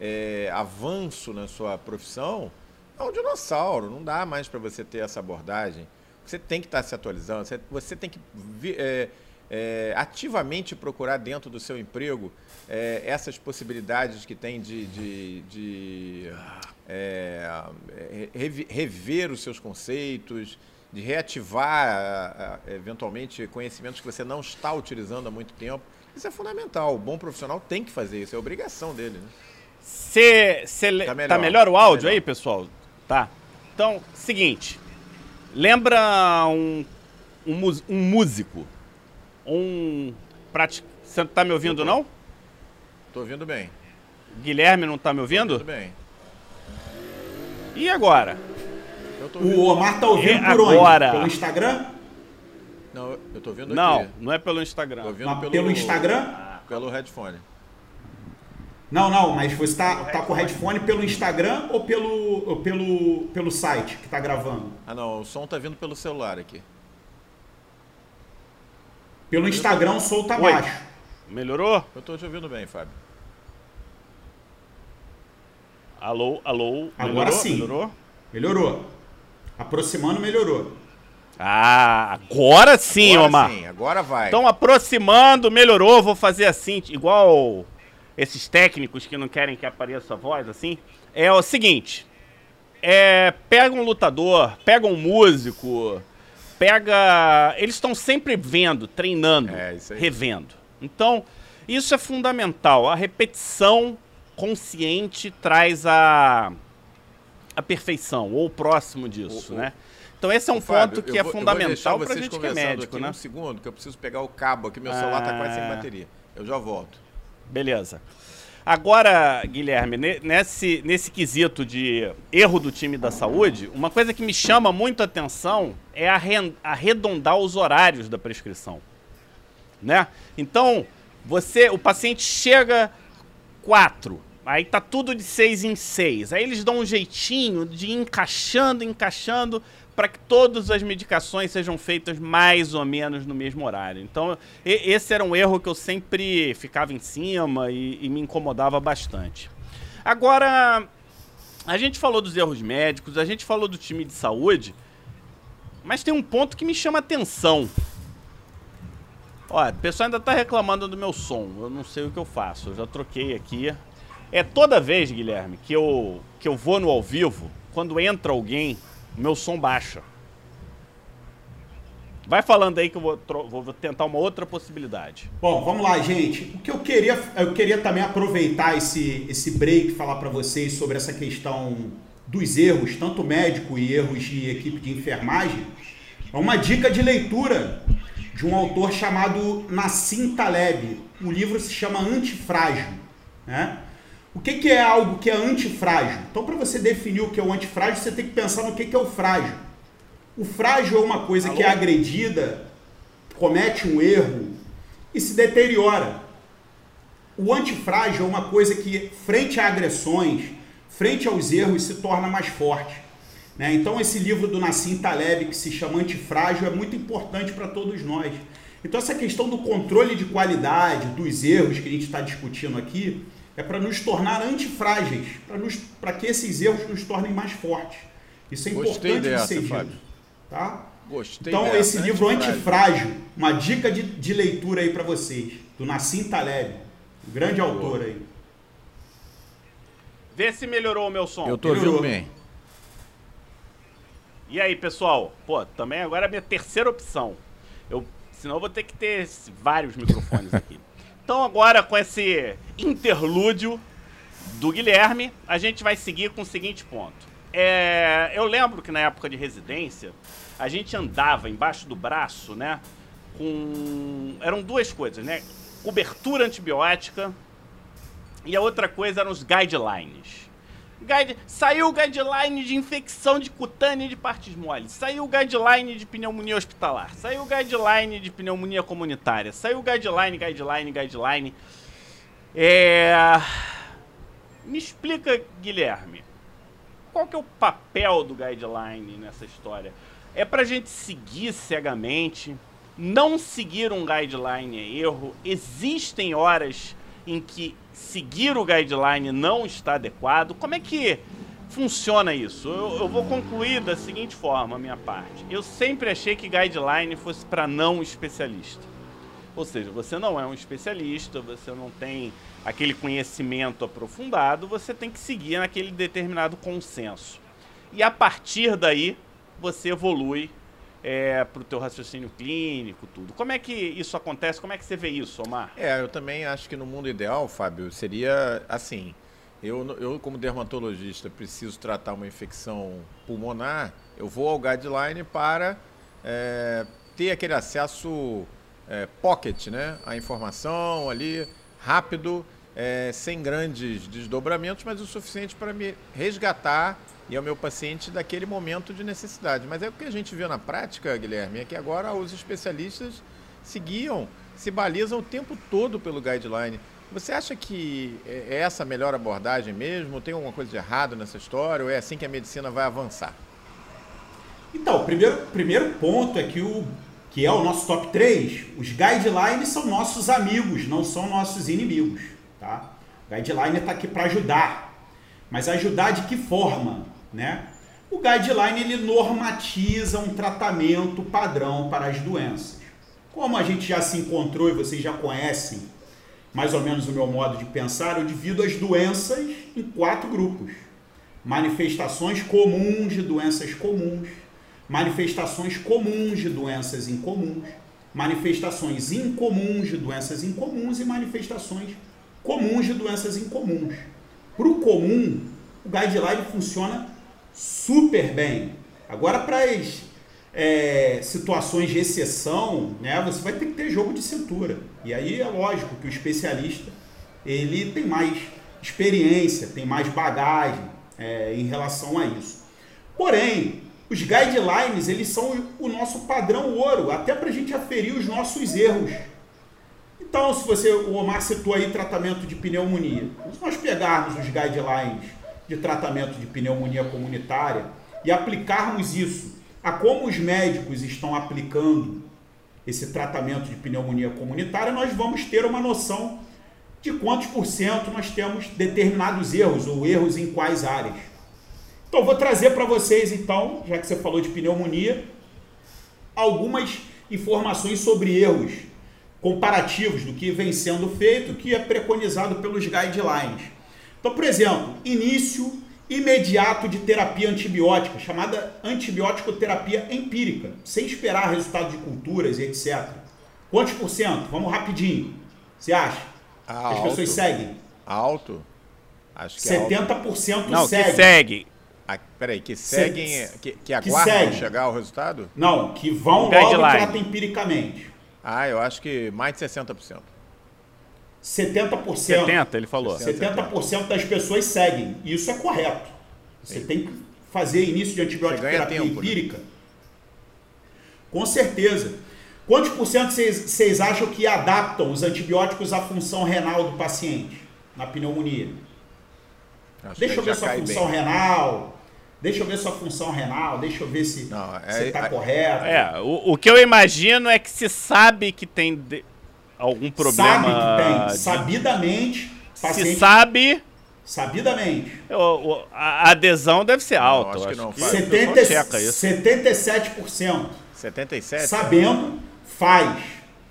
é, avanço na sua profissão, é um dinossauro. Não dá mais para você ter essa abordagem. Você tem que estar tá se atualizando, você, tem que é, é, ativamente procurar dentro do seu emprego essas possibilidades que tem de, de, de rever os seus conceitos, de reativar eventualmente conhecimentos que você não está utilizando há muito tempo. Isso é fundamental. O bom profissional tem que fazer isso, é obrigação dele. Né? Cê, cê tá, melhor, tá melhor o áudio tá melhor. aí, pessoal? Tá. Então, seguinte. Lembra um, um, um músico? Um. Pratic... Você tá me ouvindo, não? Tô ouvindo bem. Guilherme não tá me ouvindo? Tudo bem. E agora? O Omar tá ouvindo e por agora? onde? Pelo Instagram? Não, eu tô ouvindo não, aqui. Não, não é pelo Instagram. Tô ouvindo pelo... pelo Instagram? Pelo headphone. Não, não, mas você tá, tá com o headphone pelo Instagram ou pelo, ou pelo, pelo site que tá gravando? Ah, não, o som tá vindo pelo celular aqui. Pelo Instagram o som tá Oi. baixo. Melhorou? Eu tô te ouvindo bem, Fábio. Alô, alô. Agora melhorou? sim. Melhorou? Melhorou. Aproximando, melhorou. Ah, agora sim, agora Omar. Sim, agora vai. Então, aproximando, melhorou. Vou fazer assim, igual esses técnicos que não querem que apareça a voz, assim. É o seguinte: é, pega um lutador, pega um músico, pega. Eles estão sempre vendo, treinando, é, revendo. Então, isso é fundamental. A repetição consciente traz a, a perfeição, ou próximo disso, o, né? Então esse é um Fábio, ponto que é fundamental para a gente que é médico, né? Um segundo, que eu preciso pegar o cabo aqui, meu ah... celular está quase sem bateria. Eu já volto. Beleza. Agora, Guilherme, nesse, nesse quesito de erro do time da saúde, uma coisa que me chama muito a atenção é arredondar os horários da prescrição. Né? Então, você, o paciente chega quatro. Aí tá tudo de seis em seis. Aí eles dão um jeitinho de ir encaixando, encaixando, para que todas as medicações sejam feitas mais ou menos no mesmo horário. Então, esse era um erro que eu sempre ficava em cima e, e me incomodava bastante. Agora, a gente falou dos erros médicos, a gente falou do time de saúde, mas tem um ponto que me chama atenção. Olha, o pessoal ainda tá reclamando do meu som. Eu não sei o que eu faço. Eu já troquei aqui. É toda vez, Guilherme, que eu, que eu vou no ao vivo, quando entra alguém, meu som baixa. Vai falando aí que eu vou, vou, tentar uma outra possibilidade. Bom, vamos lá, gente. O que eu queria, eu queria também aproveitar esse, esse break falar para vocês sobre essa questão dos erros, tanto médico e erros de equipe de enfermagem. É uma dica de leitura de um autor chamado Nassim Taleb. O livro se chama Antifrágil. Né? O que, que é algo que é antifrágil? Então, para você definir o que é o antifrágil, você tem que pensar no que, que é o frágil. O frágil é uma coisa Alô? que é agredida, comete um erro e se deteriora. O antifrágil é uma coisa que, frente a agressões, frente aos erros, se torna mais forte. Né? Então, esse livro do Nassim Taleb, que se chama Antifrágil, é muito importante para todos nós. Então, essa questão do controle de qualidade, dos erros que a gente está discutindo aqui, é para nos tornar antifrágeis, para que esses erros nos tornem mais fortes. Isso é Gostei importante dessa, de ser dito. Tá? Gostei então, dessa, esse livro Antifrágil, uma dica de, de leitura aí para vocês. do Nassim Taleb, um grande autor aí. Vê se melhorou o meu som. Eu tô Melhorou. ouvindo bem. E aí, pessoal? Pô, também agora é a minha terceira opção. Eu, senão eu vou ter que ter vários microfones aqui. Então agora com esse interlúdio do Guilherme, a gente vai seguir com o seguinte ponto. É, eu lembro que na época de residência, a gente andava embaixo do braço, né? Com. Eram duas coisas, né? Cobertura antibiótica e a outra coisa eram os guidelines. Guide... Saiu o guideline de infecção de cutânea de partes moles. Saiu o guideline de pneumonia hospitalar. Saiu o guideline de pneumonia comunitária. Saiu o guideline, guideline, guideline. É... Me explica, Guilherme, qual que é o papel do guideline nessa história? É pra gente seguir cegamente? Não seguir um guideline é erro? Existem horas em que seguir o guideline não está adequado? Como é que funciona isso? Eu, eu vou concluir da seguinte forma a minha parte. Eu sempre achei que guideline fosse para não especialista. Ou seja, você não é um especialista, você não tem aquele conhecimento aprofundado, você tem que seguir naquele determinado consenso. E a partir daí, você evolui é, para o teu raciocínio clínico, tudo. Como é que isso acontece? Como é que você vê isso, Omar? É, eu também acho que no mundo ideal, Fábio, seria assim. Eu, eu como dermatologista, preciso tratar uma infecção pulmonar, eu vou ao guideline para é, ter aquele acesso é, pocket, né? A informação ali, rápido, é, sem grandes desdobramentos, mas o suficiente para me resgatar e ao meu paciente daquele momento de necessidade. Mas é o que a gente viu na prática, Guilherme, é que agora os especialistas seguiam, se balizam o tempo todo pelo guideline. Você acha que é essa a melhor abordagem mesmo? Tem alguma coisa de errado nessa história? Ou é assim que a medicina vai avançar? Então, o primeiro, primeiro ponto é que, o, que é o nosso top 3, os guidelines são nossos amigos, não são nossos inimigos. Tá? O guideline está aqui para ajudar. Mas ajudar de que forma? Né? O guideline ele normatiza um tratamento padrão para as doenças. Como a gente já se encontrou e vocês já conhecem mais ou menos o meu modo de pensar, eu divido as doenças em quatro grupos: manifestações comuns de doenças comuns, manifestações comuns de doenças incomuns, manifestações incomuns de doenças incomuns e manifestações comuns de doenças incomuns. Para o comum, o guideline funciona super bem. Agora, para as é, situações de exceção, né, você vai ter que ter jogo de cintura. E aí é lógico que o especialista ele tem mais experiência, tem mais bagagem é, em relação a isso. Porém, os guidelines eles são o nosso padrão ouro, até para a gente aferir os nossos erros. Então, se você, o Omar citou aí tratamento de pneumonia, se nós pegarmos os guidelines de tratamento de pneumonia comunitária e aplicarmos isso a como os médicos estão aplicando esse tratamento de pneumonia comunitária, nós vamos ter uma noção de quantos por cento nós temos determinados erros ou erros em quais áreas. Então, vou trazer para vocês, então, já que você falou de pneumonia, algumas informações sobre erros comparativos do que vem sendo feito, que é preconizado pelos guidelines. Então, por exemplo, início imediato de terapia antibiótica, chamada antibiótico terapia empírica, sem esperar resultado de culturas e etc. Quantos por cento? Vamos rapidinho. Você acha? Ah, As pessoas seguem? Alto? Acho que é alto. 70% Não, segue. que segue. Ah, peraí, que seguem, Se- que, que aguardam segue. chegar ao resultado? Não, que vão Um logo e guideline. tratam empiricamente. Ah, eu acho que mais de 60%. 70%. 70, ele falou. 70% das pessoas seguem. E isso é correto. Você tem que fazer início de antibiótico terapia tempo, né? empírica. Com certeza. Quantos por cento vocês acham que adaptam os antibióticos à função renal do paciente na pneumonia? Acho Deixa eu ver sua função bem. renal. Deixa eu ver sua função renal. Deixa eu ver se Não, é- você está é- correto. É, o, o que eu imagino é que se sabe que tem de- algum problema. Sabe que tem. de- Sabidamente. se Paciente, sabe, Sabidamente. o- o- a adesão deve ser alta. acho eu que não, que Fábio. o pessoal checa isso. 77%. 77? Sabendo, faz.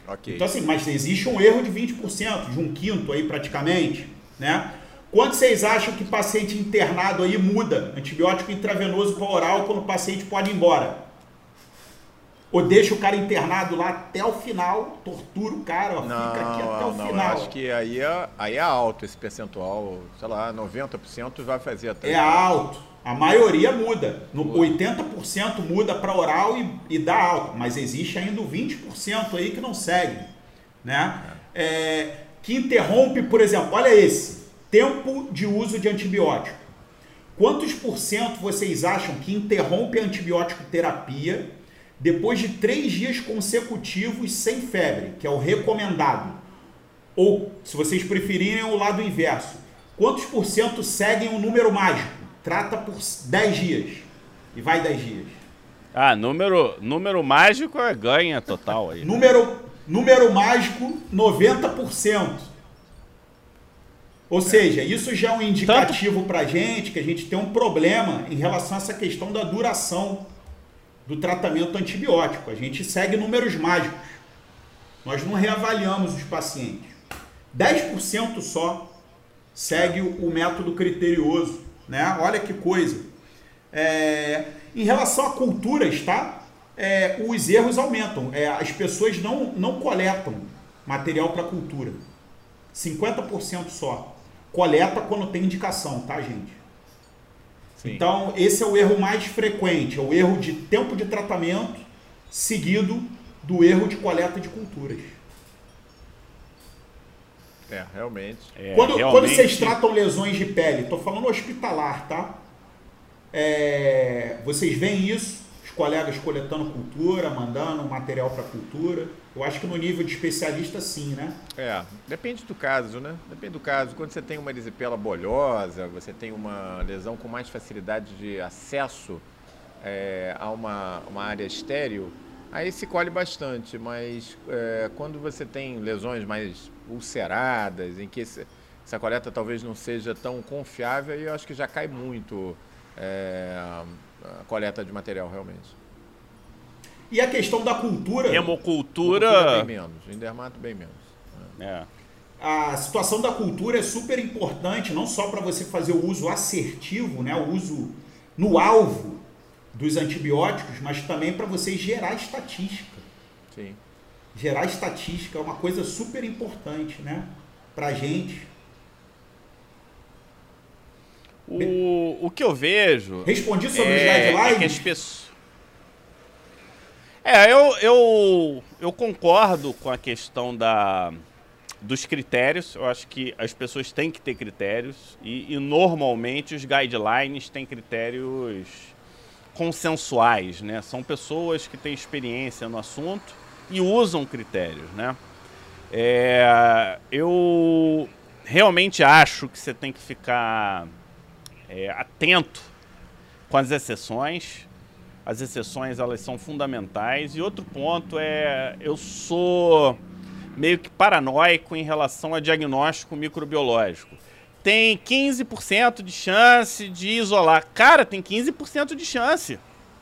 Okay. Então, assim, mas existe um erro de 20%, de um quinto aí praticamente, né? Quanto vocês acham que paciente internado aí muda antibiótico intravenoso para oral quando o paciente pode ir embora? Ou deixa o cara internado lá até o final, tortura o cara, ó, não, fica aqui até o não, final. Eu acho que aí é, aí é alto esse percentual, sei lá, 90% vai fazer até. É alto. A maioria muda. No 80% muda para oral e, e, dá alto, mas existe ainda o 20% aí que não segue, né? É. É, que interrompe, por exemplo, olha esse Tempo de uso de antibiótico. Quantos por cento vocês acham que interrompe a antibiótico terapia depois de três dias consecutivos sem febre, que é o recomendado? Ou, se vocês preferirem, o lado inverso. Quantos por cento seguem o número mágico? Trata por 10 dias. E vai 10 dias. Ah, número, número mágico é ganha total aí. número, número mágico, 90%. Ou seja, isso já é um indicativo para a gente que a gente tem um problema em relação a essa questão da duração do tratamento antibiótico. A gente segue números mágicos. Nós não reavaliamos os pacientes. 10% só segue o método criterioso. Né? Olha que coisa. É, em relação a culturas, tá? É, os erros aumentam. É, as pessoas não, não coletam material para cultura. 50% só coleta quando tem indicação, tá, gente? Sim. Então, esse é o erro mais frequente, é o erro de tempo de tratamento seguido do erro de coleta de culturas. É, realmente. É, quando, realmente... quando vocês tratam lesões de pele, estou falando hospitalar, tá? É, vocês veem isso? colegas coletando cultura, mandando material para cultura. Eu acho que no nível de especialista, sim, né? É, depende do caso, né? Depende do caso. Quando você tem uma erisipela bolhosa, você tem uma lesão com mais facilidade de acesso é, a uma, uma área estéreo, aí se colhe bastante. Mas é, quando você tem lesões mais ulceradas, em que esse, essa coleta talvez não seja tão confiável, eu acho que já cai muito. É, a coleta de material realmente. E a questão da cultura? Hemocultura. Cultura bem menos, em dermato bem menos. É. A situação da cultura é super importante, não só para você fazer o uso assertivo, né, o uso no alvo dos antibióticos, mas também para você gerar estatística. Sim. Gerar estatística é uma coisa super importante, né, para a gente. O, o que eu vejo. Respondi sobre é, os guidelines? É que as pessoas. É, eu, eu, eu concordo com a questão da, dos critérios. Eu acho que as pessoas têm que ter critérios. E, e normalmente os guidelines têm critérios consensuais, né? São pessoas que têm experiência no assunto e usam critérios, né? É, eu realmente acho que você tem que ficar é, atento com as exceções. As exceções elas são fundamentais. E outro ponto é eu sou meio que paranoico em relação a diagnóstico microbiológico. Tem 15% de chance de isolar. Cara, tem 15% de chance.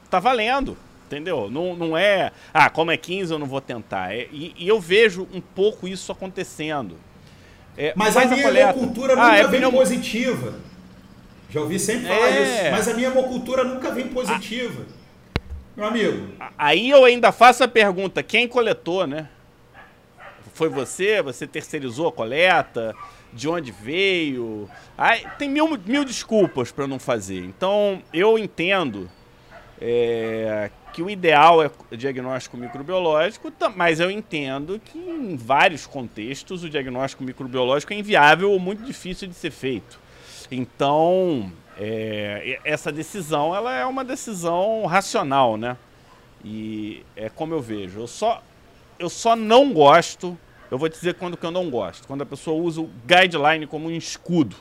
Tá valendo. Entendeu? Não, não é, ah, como é 15 eu não vou tentar. É, e, e, eu vejo um pouco isso acontecendo. É, mas a minha cultura nunca ah, é vem positiva. Já ouvi sempre falar é. isso. Mas a minha hemocultura nunca vem positiva. Meu amigo. Aí eu ainda faço a pergunta: quem coletou, né? Foi você? Você terceirizou a coleta? De onde veio? Tem mil, mil desculpas para não fazer. Então, eu entendo é, que o ideal é diagnóstico microbiológico, mas eu entendo que em vários contextos o diagnóstico microbiológico é inviável ou muito difícil de ser feito. Então, é, essa decisão ela é uma decisão racional, né? E é como eu vejo. Eu só, eu só não gosto, eu vou dizer quando que eu não gosto, quando a pessoa usa o guideline como um escudo.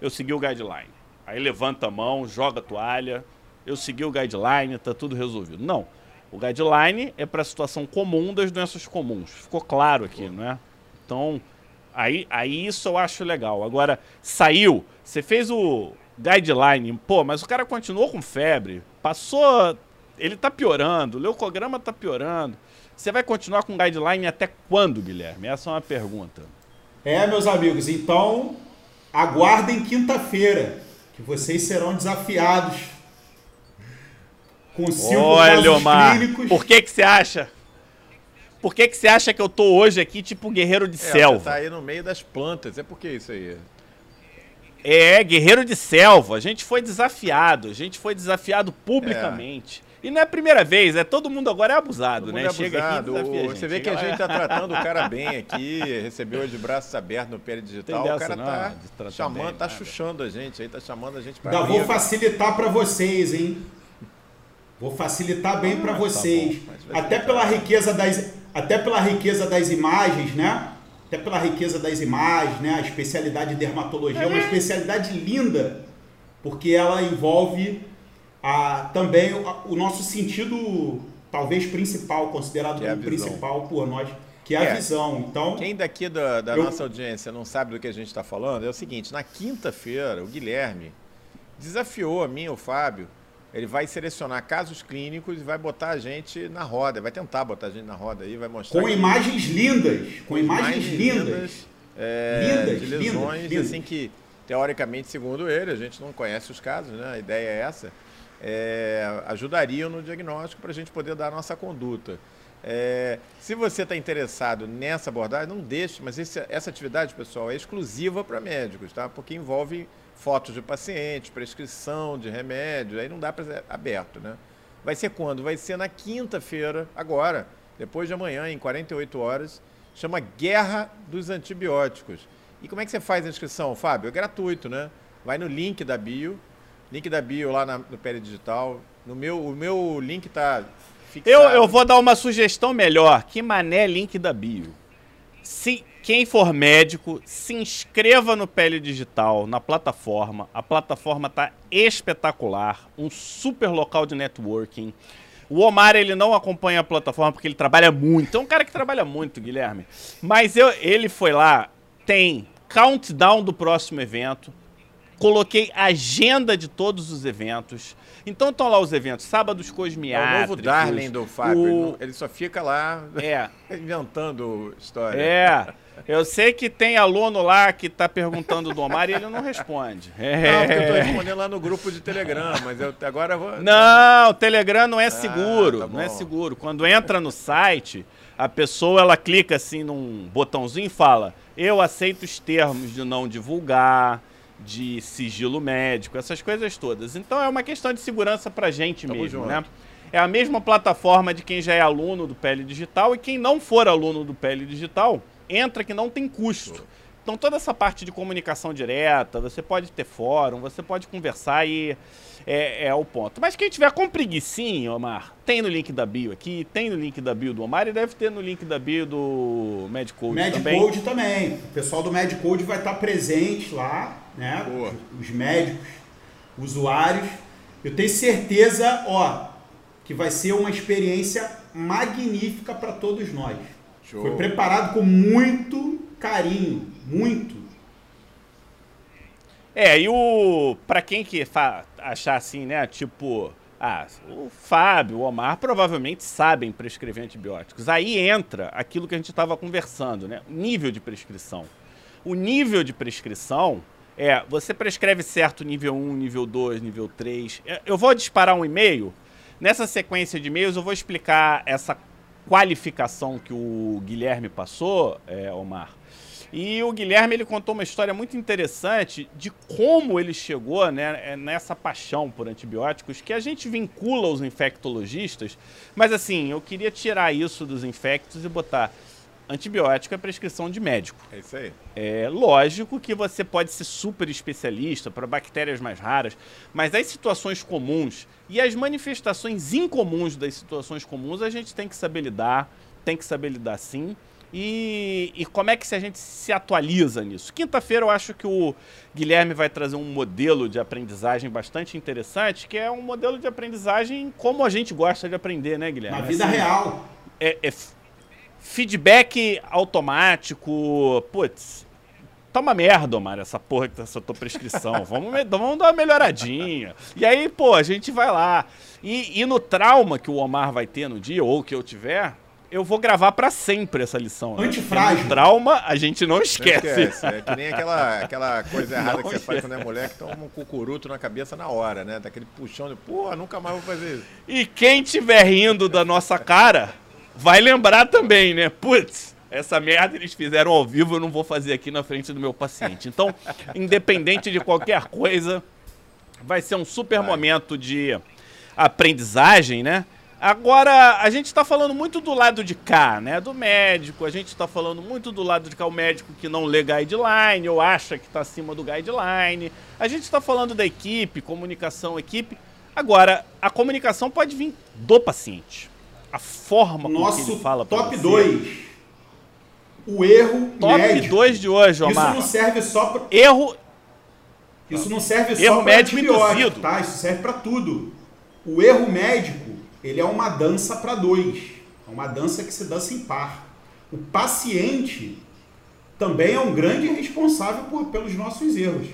Eu segui o guideline. Aí levanta a mão, joga a toalha, eu segui o guideline, tá tudo resolvido. Não. O guideline é para a situação comum das doenças comuns. Ficou claro aqui, não é? Então, Aí, aí isso eu acho legal. Agora, saiu, você fez o guideline, pô, mas o cara continuou com febre, passou. Ele tá piorando, o leucograma tá piorando. Você vai continuar com guideline até quando, Guilherme? Essa é uma pergunta. É, meus amigos, então aguardem quinta-feira, que vocês serão desafiados com cinco Olha, Omar, clínicos. por que que você acha? Por que que você acha que eu tô hoje aqui tipo guerreiro de É, Você selva? tá aí no meio das plantas. É por que isso aí? É, guerreiro de selva. A gente foi desafiado. A gente foi desafiado publicamente. E não é a primeira vez, é todo mundo agora é abusado, Todo né? mundo é Chega aqui e abusado. desafia a O- gente. Você vê que a gente tá tratando o cara bem aqui, recebeu de braços abertos no PL Digital. Tem o dessa cara não, tá chamando, bem, tá chuchando a gente aí, tá chamando a gente pra Ainda vou facilitar para vocês, hein? Vou facilitar bem para vocês. bom, mas vai até pela riqueza das até pela riqueza das imagens, né? Até pela riqueza das imagens, né? A especialidade de dermatologia é uma especialidade linda, porque ela envolve a, também o, a- o nosso sentido talvez principal, considerado é a como visão. principal por nós, que é a É. visão. Então, Quem daqui da, da Eu- nossa audiência não sabe do que a gente está falando, é o seguinte: na quinta-feira, o Guilherme desafiou a mim o Fábio. Ele vai selecionar casos clínicos e vai botar a gente na roda. Vai tentar botar a gente na roda aí, vai mostrar. com imagens lindas, com imagens lindas. é, Lindas, de lindas, lesões, lindas. assim que, teoricamente, segundo ele, a gente não conhece os casos, né? A ideia é essa. é, ajudariam no diagnóstico para a gente poder dar a nossa conduta. É, se você está interessado nessa abordagem, não deixe, mas esse- essa atividade, pessoal, é exclusiva para médicos, tá? Porque envolve fotos de pacientes, prescrição de remédio, aí não dá para ser aberto, né? Vai ser quando? Vai ser na quinta-feira, agora, depois de amanhã, em 48 horas, chama Guerra dos Antibióticos. E como é que você faz a inscrição, Fábio? É gratuito, né? Vai no link da bio, link da bio lá na- no Pele Digital. No meu, o meu link tá fixado. Eu, eu vou dar uma sugestão melhor. Que mané link da bio. Se quem for médico, se inscreva no Pele Digital, na plataforma. A plataforma tá espetacular, um super local de networking. O Omar, ele não acompanha a plataforma porque ele trabalha muito. É um cara que trabalha muito, Guilherme. Mas eu, ele foi lá, tem countdown do próximo evento, coloquei agenda de todos os eventos. Então estão lá os eventos, sábados É o cosmiátricos. novo Darling do Fábio. o- Ele, só fica lá É, inventando história. é. Eu sei que tem aluno lá que tá perguntando do Omar e ele não responde. Não, porque eu É. respondendo lá no grupo de Telegram, mas eu agora vou. Não, o Telegram não é seguro, tá não é seguro. Quando entra no site, a pessoa ela clica assim num botãozinho e fala: "Eu aceito os termos de não divulgar, de sigilo médico, essas coisas todas". Então é uma questão de segurança pra gente Tamo mesmo, junto. né? É a mesma plataforma de quem já é aluno do PL Digital e quem não for aluno do PL Digital, entra que não tem custo. Então toda essa parte de comunicação direta, você pode ter fórum, você pode conversar e é, é o ponto. Mas quem tiver com preguicinha, Omar, tem no link da bio aqui, tem no link da bio do Omar e deve ter no link da bio do Medcode também. Medcode também. O pessoal do Medcode vai estar presente lá, né? Boa. Os médicos, usuários. Eu tenho certeza, ó, que vai ser uma experiência magnífica para todos nós. Show. Foi preparado com muito carinho, muito. É, e o. Pra quem que achar assim, né? Tipo. Ah, o Fábio, o Omar provavelmente sabem prescrever antibióticos. Aí entra aquilo que a gente estava conversando, né? O nível de prescrição. O nível de prescrição é, você prescreve certo nível 1, nível 2, nível 3. É, Eu vou disparar um e-mail. Nessa sequência de e-mails eu vou explicar essa qualificação que o Guilherme passou, é, Omar. E o Guilherme ele contou uma história muito interessante de como ele chegou né, nessa paixão por antibióticos que a gente vincula aos infectologistas, mas assim, eu queria tirar isso dos infectos e botar antibiótico é prescrição de médico. É isso aí. É lógico que você pode ser super especialista para bactérias mais raras, mas as situações comuns e as manifestações incomuns das situações comuns a gente tem que saber lidar, tem que saber lidar sim. E, e como é que se a gente se atualiza nisso? Quinta-feira eu acho que o Guilherme vai trazer um modelo de aprendizagem bastante interessante, que é um modelo de aprendizagem como a gente gosta de aprender, né, Guilherme? Na vida Assim, real. é, é feedback automático. Putz, tá uma merda, Omar, essa porra que tá essa tua prescrição. Vamos, vamos dar uma melhoradinha. E aí, pô, a gente vai lá. E, e no trauma que o Omar vai ter no dia, ou que eu tiver, eu vou gravar para sempre essa lição. Né? Antifrágil. Trauma, a gente não esquece. Não esquece. É que nem aquela, aquela coisa errada não que você esquece. faz quando é mulher que toma um cucuruto na cabeça na hora, né? Daquele puxão de, pô, nunca mais vou fazer isso. E quem tiver rindo da nossa cara, vai lembrar também, né? Putz, essa merda eles fizeram ao vivo, eu não vou fazer aqui na frente do meu paciente. Então, independente de qualquer coisa, vai ser um super vai. momento de aprendizagem, né? Agora, a gente está falando muito do lado de cá, né? Do médico, a gente está falando muito do lado de cá, o médico que não lê guideline ou acha que está acima do guideline. A gente está falando da equipe, comunicação, equipe. Agora, a comunicação pode vir do paciente. A forma Nosso como ele fala top 2. O erro top médico. Top 2 de hoje, Omar. Isso não serve só para... Erro... Isso não serve erro só para antibiótico, tá? Isso serve para tudo. O erro médico ele é uma dança para dois. É uma dança que se dança em par. O paciente também é um grande responsável por, pelos nossos erros.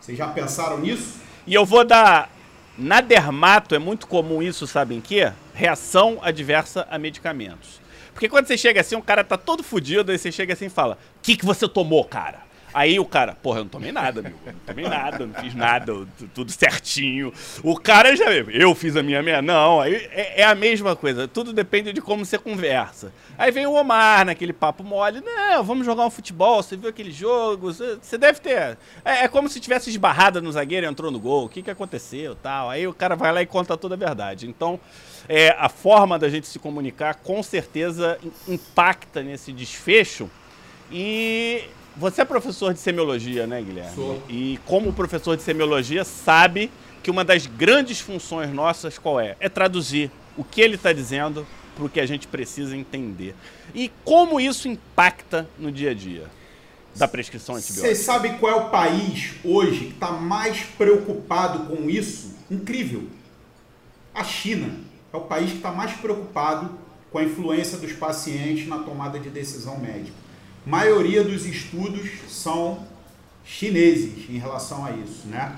Vocês já pensaram nisso? E eu vou dar. Na dermato é muito comum isso, sabem que? Reação adversa a medicamentos. Porque quando você chega assim, um cara tá todo fudido, aí você chega assim e fala: O que, que você tomou, cara? Aí o cara, porra, eu não tomei nada, meu. Não tomei nada, não fiz nada, tudo certinho. O cara já, eu fiz a minha minha. Não, aí é, é, a mesma coisa. Tudo depende de como você conversa. Aí vem o Omar naquele papo mole. Não, vamos jogar um futebol. Você viu aquele jogo? Você deve ter. É, é como se tivesse esbarrada no zagueiro e entrou no gol. O que, que aconteceu tal. Aí o cara vai lá e conta toda a verdade. Então, é, a forma da gente se comunicar com certeza impacta nesse desfecho. E você é professor de semiologia, né, Guilherme? Sou. E como professor de semiologia, sabe que uma das grandes funções nossas qual é? É traduzir o que ele está dizendo para o que a gente precisa entender. E como isso impacta no dia a dia da prescrição antibiótica? Você sabe qual é o país hoje que está mais preocupado com isso? Incrível. A China é o país que está mais preocupado com a influência dos pacientes na tomada de decisão médica maioria dos estudos são chineses em relação a isso, né?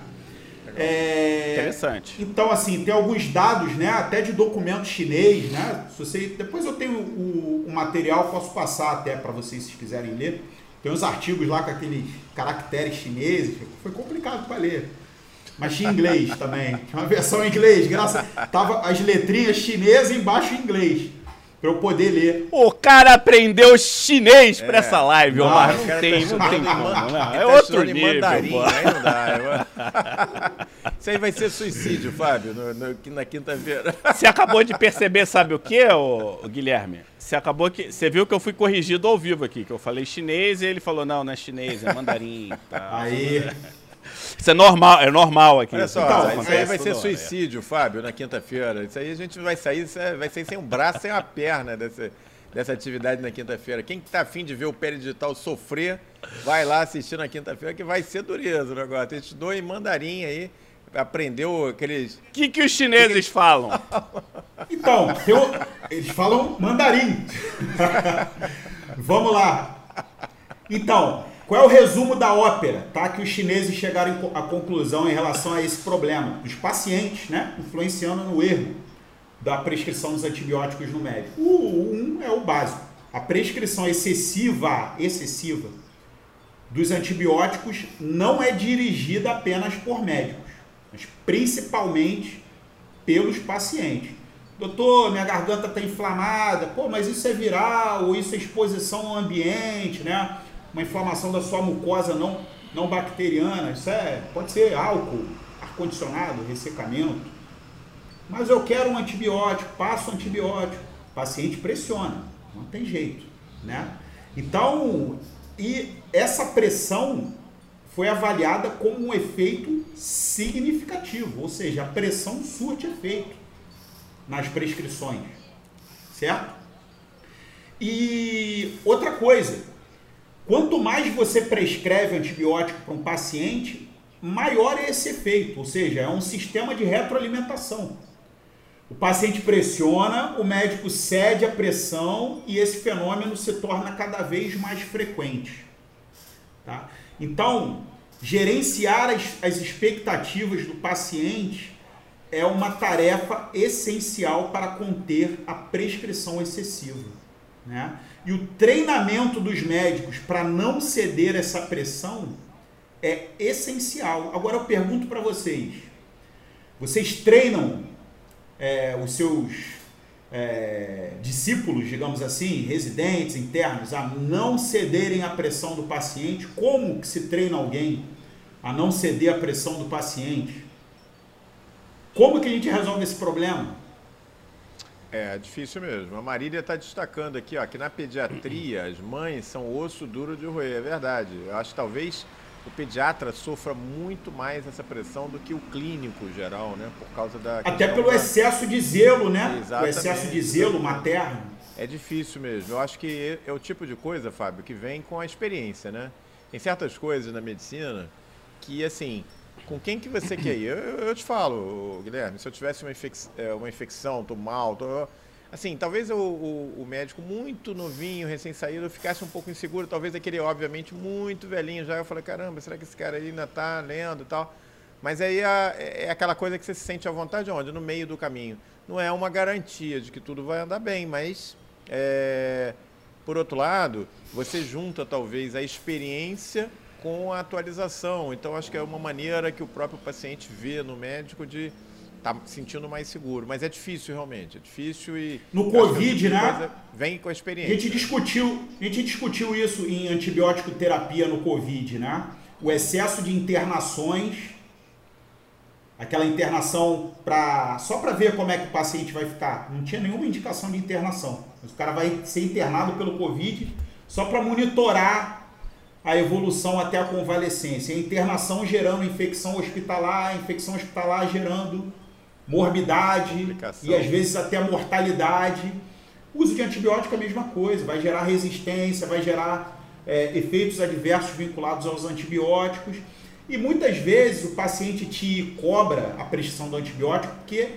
É, Interessante. Então, assim, tem alguns dados, né? Até de documento chinês, né? Se você, depois eu tenho o, o material, posso passar até para vocês se quiserem ler. Tem uns artigos lá com aqueles caracteres chineses, foi complicado para ler. Mas tinha inglês também. Tinha uma versão em inglês, graças. Tava as letrinhas chinesas embaixo em inglês para eu poder ler. O cara aprendeu chinês é. para essa live, não, Omar. Não, tem, tá não tem como. Não. É tá outro nível, mandarim, aí não dá. Isso aí vai ser suicídio, Fábio, no, no, na quinta-feira. Você acabou de perceber, sabe o que, ô, Guilherme? Você acabou que. Você viu que eu fui corrigido ao vivo aqui, que eu falei chinês e ele falou: não, não é chinês, é mandarim. Tá. Aí. Isso é normal, é normal aqui. Olha só, então, isso aí vai ser suicídio, é. Fábio, na quinta-feira. Isso aí a gente vai sair, vai sair sem um braço, sem uma perna dessa, dessa atividade na quinta-feira. Quem está afim de ver o Pé Digital sofrer, vai lá assistir na quinta-feira, que vai ser dureza o negócio. A gente estudou em mandarim aí, aprendeu aqueles. O que, que os chineses que... falam? Então, eu... eles falam mandarim. Vamos lá. Então, qual é o resumo da ópera? Tá? Que os chineses chegaram à conclusão em relação a esse problema. Os pacientes, né? Influenciando no erro da prescrição dos antibióticos no médico. O um é o básico. A prescrição excessiva, excessiva dos antibióticos não é dirigida apenas por médicos, mas principalmente pelos pacientes. Doutor, minha garganta está inflamada. Pô, mas isso é viral, ou isso é exposição ao ambiente, né? Uma inflamação da sua mucosa não, não bacteriana, isso é, pode ser álcool, ar-condicionado, ressecamento. Mas eu quero um antibiótico, passo antibiótico. O paciente pressiona, não tem jeito, né? Então, e essa pressão foi avaliada como um efeito significativo, ou seja, a pressão surte efeito nas prescrições, certo? E outra coisa, Quanto mais você prescreve antibiótico para um paciente, maior é esse efeito, ou seja, é um sistema de retroalimentação. O paciente pressiona, o médico cede a pressão e esse fenômeno se torna cada vez mais frequente. Tá? Então, gerenciar as, as expectativas do paciente é uma tarefa essencial para conter a prescrição excessiva. Né? E o treinamento dos médicos para não ceder essa pressão é essencial. Agora eu pergunto para vocês: vocês treinam é, os seus é, discípulos, digamos assim, residentes, internos, a não cederem à pressão do paciente? Como que se treina alguém a não ceder à pressão do paciente? Como que a gente resolve esse problema? É difícil mesmo. A Marília está destacando aqui, ó, que na pediatria as mães são osso duro de roer. É verdade. Eu acho que talvez o pediatra sofra muito mais essa pressão do que o clínico geral, né? Por causa da. Até pelo da... excesso de zelo, né? Exatamente. O excesso de zelo materno. É difícil mesmo. Eu acho que é o tipo de coisa, Fábio, que vem com a experiência, né? Tem certas coisas na medicina que, assim, com quem que você quer ir? Eu, eu te falo, Guilherme, se eu tivesse uma, infec é, uma infecção, tô mal, tô... Assim, talvez o, o, o médico muito novinho, recém-saído, ficasse um pouco inseguro, talvez aquele, obviamente, muito velhinho já. Eu falei, caramba, será que esse cara aí ainda tá lendo e tal? Mas aí é, é aquela coisa que você se sente à vontade onde? No meio do caminho. Não é uma garantia de que tudo vai andar bem, mas é, por outro lado, você junta talvez a experiência com a atualização. Então, acho que é uma maneira que o próprio paciente vê no médico de estar tá sentindo mais seguro. Mas é difícil, realmente. É difícil e. No Covid, né? Vem com a experiência. A gente, discutiu, a gente discutiu isso em antibiótico terapia no Covid, né? O excesso de internações. Aquela internação para só para ver como é que o paciente vai ficar. Não tinha nenhuma indicação de internação. Mas o cara vai ser internado pelo Covid só para monitorar a evolução até a convalescência. A internação gerando infecção hospitalar, infecção hospitalar gerando morbidade e às vezes até mortalidade. O uso de antibiótico é a mesma coisa, vai gerar resistência, vai gerar é, efeitos adversos vinculados aos antibióticos. E muitas vezes o paciente te cobra a prescrição do antibiótico porque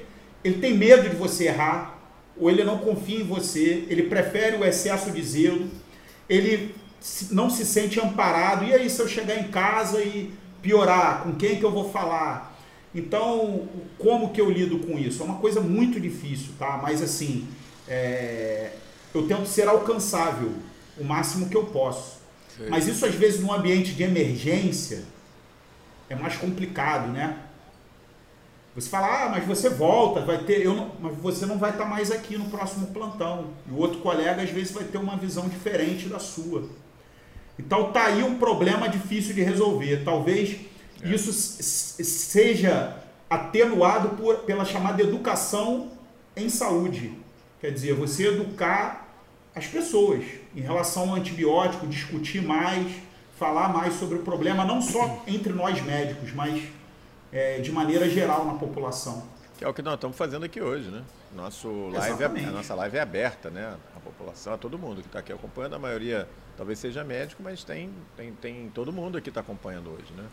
ele tem medo de você errar, ou ele não confia em você, ele prefere o excesso de zelo, ele não se sente amparado. E aí, se eu chegar em casa e piorar, com quem que eu vou falar? Então, como que eu lido com isso? É uma coisa muito difícil, tá? Mas assim, é... eu tento ser alcançável o máximo que eu posso. Sim. Mas isso às vezes num ambiente de emergência é mais complicado, né? Você fala, ah, mas você volta, vai ter, eu não, mas você não vai estar mais aqui no próximo plantão. E o outro colega às vezes vai ter uma visão diferente da sua. Então tá aí um problema difícil de resolver. Talvez é. isso seja atenuado por, pela chamada educação em saúde. Quer dizer, você educar as pessoas em relação ao antibiótico, discutir mais, falar mais sobre o problema, não só entre nós médicos, mas é, de maneira geral na população. Que é o que nós estamos fazendo aqui hoje, né? Nosso live é, a nossa live é aberta, né? A população, a todo mundo que está aqui acompanhando, a maioria talvez seja médico, mas tem, tem, tem todo mundo aqui está acompanhando hoje, né?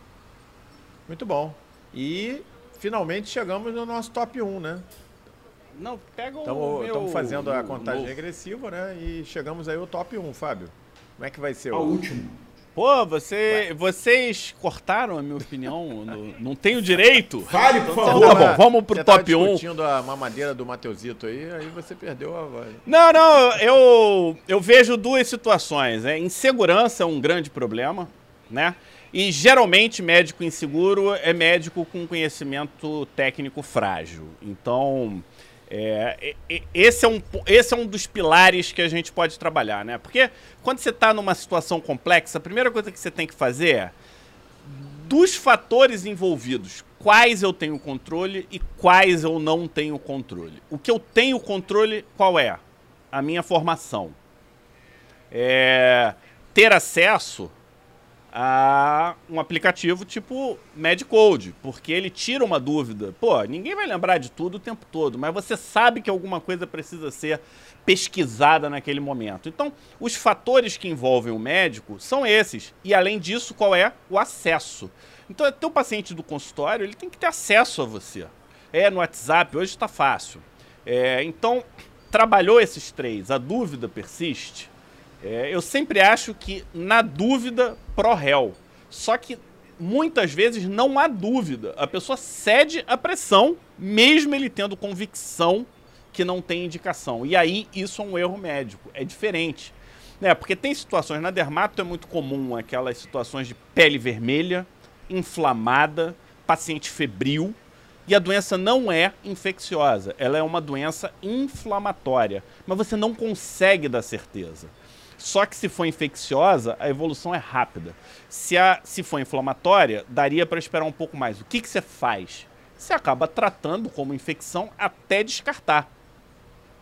Muito bom. E finalmente chegamos no nosso top 1, né? Não, pega o Estamos meu... fazendo a contagem regressiva, né? E chegamos aí ao top 1, Fábio. Como é que vai ser o... último. Pô, você, vocês cortaram a minha opinião. no, não tenho direito. Fale, por então, favor. Tá bom, vamos pro você top 1. Você discutindo a mamadeira do Mateusito aí, aí você perdeu a voz. Não, não, eu, eu vejo duas situações. Né? Insegurança é um grande problema, né? E geralmente médico inseguro é médico com conhecimento técnico frágil. Então, é, esse, é um, esse é um dos pilares que a gente pode trabalhar, né? Porque quando você está numa situação complexa, a primeira coisa que você tem que fazer é dos fatores envolvidos, quais eu tenho controle e quais eu não tenho controle. O que eu tenho controle, qual é? A minha formação. É, ter acesso a um aplicativo tipo MedCode, porque ele tira uma dúvida. Pô, ninguém vai lembrar de tudo o tempo todo, mas você sabe que alguma coisa precisa ser pesquisada naquele momento. Então, os fatores que envolvem o médico são esses. E além disso, qual é o acesso? Então, o teu paciente do consultório, ele tem que ter acesso a você. É no WhatsApp, hoje está fácil. É, então, trabalhou esses três, a dúvida persiste. É, eu sempre acho que, na dúvida, pro réu. Só que muitas vezes não há dúvida. A pessoa cede à pressão, mesmo ele tendo convicção que não tem indicação. E aí isso é um erro médico, é diferente. Né? Porque tem situações, na dermato é muito comum aquelas situações de pele vermelha, inflamada, paciente febril, e a doença não é infecciosa, ela é uma doença inflamatória, mas você não consegue dar certeza. Só que se for infecciosa, a evolução é rápida. Se, a, se for inflamatória, daria para esperar um pouco mais. O que, que você faz? Você acaba tratando como infecção até descartar.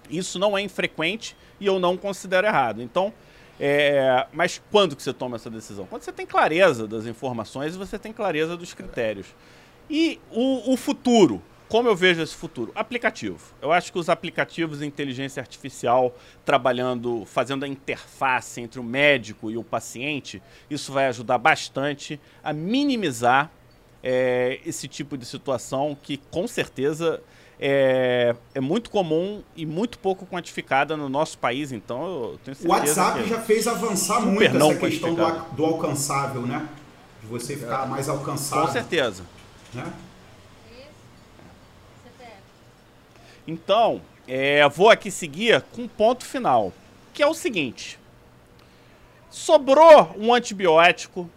Isso não é infrequente e eu não considero errado. Então, é, mas quando que você toma essa decisão? Quando você tem clareza das informações e você tem clareza dos critérios. E o, o futuro, como eu vejo esse futuro? Aplicativo. Eu acho que os aplicativos de inteligência artificial trabalhando, fazendo a interface entre o médico e o paciente, isso vai ajudar bastante a minimizar é, esse tipo de situação que com certeza é, é, muito comum e muito pouco quantificada no nosso país. Então, eu tenho certeza. O WhatsApp já fez avançar muito essa questão do, do, alcançável, né? De você ficar mais alcançável. Com certeza. Né? Então, é, vou aqui seguir com um ponto final, que é o seguinte. Sobrou um antibiótico. O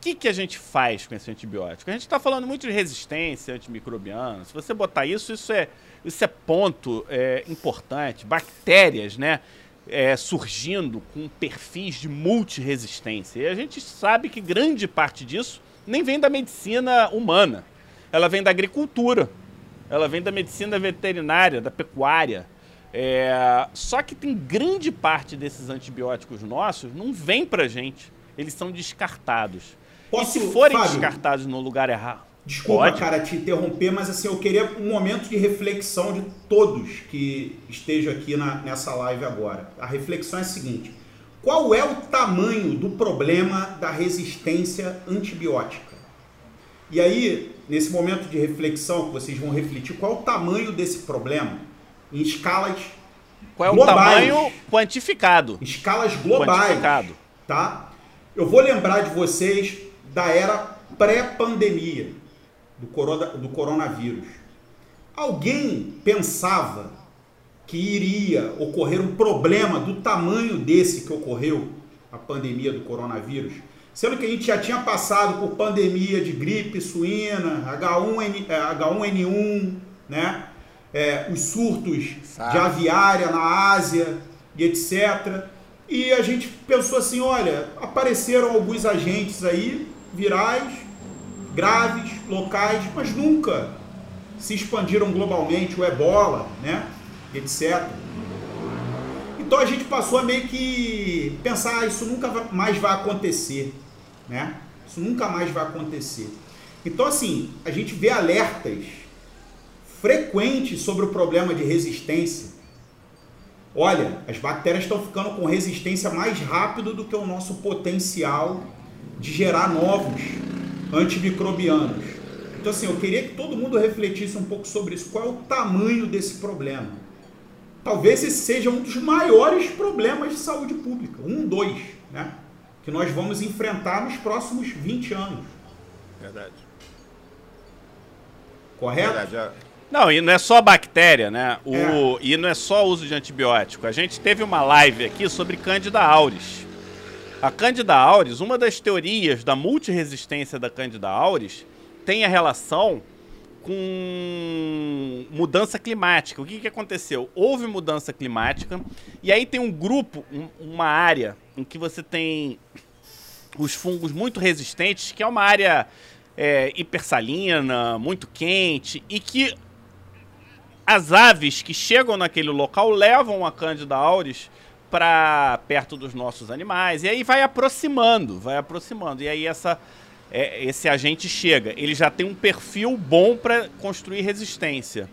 que, que a gente faz com esse antibiótico? A gente está falando muito de resistência antimicrobiana. Se você botar isso, isso é, isso é ponto é, importante. Bactérias, né? É, surgindo com perfis de multiresistência. E a gente sabe que grande parte disso nem vem da medicina humana. Ela vem da agricultura ela vem da medicina veterinária, da pecuária. É, só que tem grande parte desses antibióticos nossos não vem pra gente. Eles são descartados. Posso, e se forem Fábio, descartados no lugar errado. Desculpa, pode? cara, te interromper, mas assim, eu queria um momento de reflexão de todos que estejam aqui na, nessa live agora. A reflexão é a seguinte: qual é o tamanho do problema da resistência antibiótica? E aí, nesse momento de reflexão que vocês vão refletir, qual é o tamanho desse problema em escalas Qual é globais, o tamanho quantificado? Escalas globais. Quantificado. Tá? Eu vou lembrar de vocês da era pré-pandemia do, corona, do coronavírus. Alguém pensava que iria ocorrer um problema do tamanho desse que ocorreu a pandemia do coronavírus? Sendo que a gente já tinha passado por pandemia de gripe suína, H1N, H1N1, né? É, os surtos Sabe. de aviária na Ásia e etc. E a gente pensou assim, olha, apareceram alguns agentes aí, virais, graves, locais, mas nunca se expandiram globalmente, o ebola, né? etc. Então a gente passou a meio que pensar, ah, isso nunca mais vai acontecer né? Isso nunca mais vai acontecer. Então, assim, a gente vê alertas frequentes sobre o problema de resistência. Olha, as bactérias estão ficando com resistência mais rápido do que o nosso potencial de gerar novos antimicrobianos. Então, assim, eu queria que todo mundo refletisse um pouco sobre isso. Qual é o tamanho desse problema? Talvez esse seja um dos maiores problemas de saúde pública. Um, dois, né? Que nós vamos enfrentar nos próximos 20 anos. Verdade. Correto? Verdade, é. Não, e não é só bactéria, né? O, é. E não é só uso de antibiótico. A gente teve uma live aqui sobre Candida auris. A Candida auris, uma das teorias da multiresistência da Candida auris, tem a relação com mudança climática. O que, que aconteceu? Houve mudança climática e aí tem um grupo, um, uma área em que você tem os fungos muito resistentes, que é uma área é, hipersalina, muito quente e que as aves que chegam naquele local levam a Candida auris para perto dos nossos animais e aí vai aproximando, vai aproximando e aí essa é, esse agente chega, ele já tem um perfil bom para construir resistência.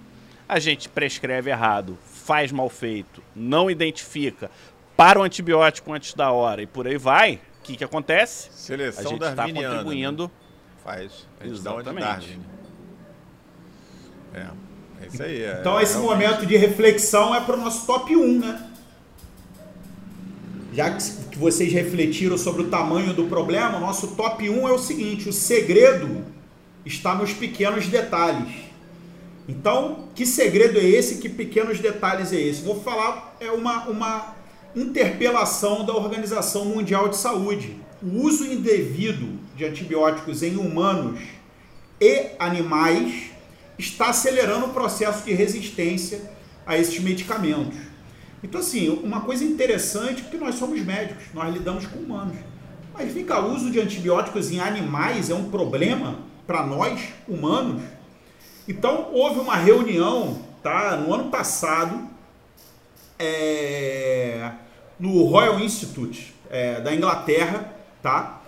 A gente prescreve errado, faz mal feito, não identifica, para o antibiótico antes da hora e por aí vai. O que, que acontece? Seleção a gente está contribuindo. Né? Faz. A gente Exatamente. dá Darwin. É. É isso aí. É, então esse realmente... momento de reflexão é para o nosso top 1, né? Já que vocês refletiram sobre o tamanho do problema, o nosso top 1 é o seguinte: o segredo está nos pequenos detalhes. Então, que segredo é esse? Que pequenos detalhes é esse? Vou falar, é uma, uma interpelação da Organização Mundial de Saúde. O uso indevido de antibióticos em humanos e animais está acelerando o processo de resistência a esses medicamentos. Então, assim, uma coisa interessante, porque nós somos médicos, nós lidamos com humanos. Mas cá, o uso de antibióticos em animais é um problema para nós, humanos? Então, houve uma reunião, tá, no ano passado, é, no Royal Institute é, da Inglaterra, tá,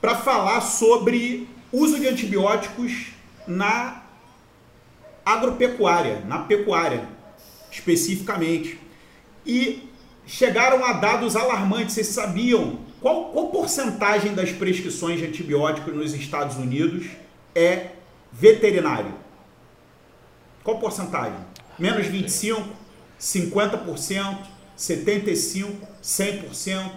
para falar sobre uso de antibióticos na agropecuária, na pecuária, especificamente. E chegaram a dados alarmantes. Vocês sabiam qual, qual porcentagem das prescrições de antibióticos nos Estados Unidos é veterinário? Qual porcentagem? Menos 25, 50%, 75%, 100%?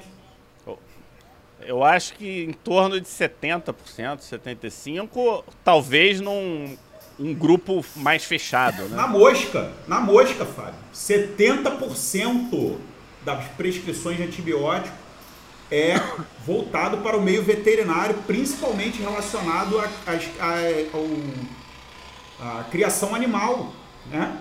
Eu acho que em torno de 70%, 75%, talvez num um grupo mais fechado, né? Na mosca, na mosca, Fábio. 70% das prescrições de antibiótico é voltado para o meio veterinário, principalmente relacionado à criação animal, né?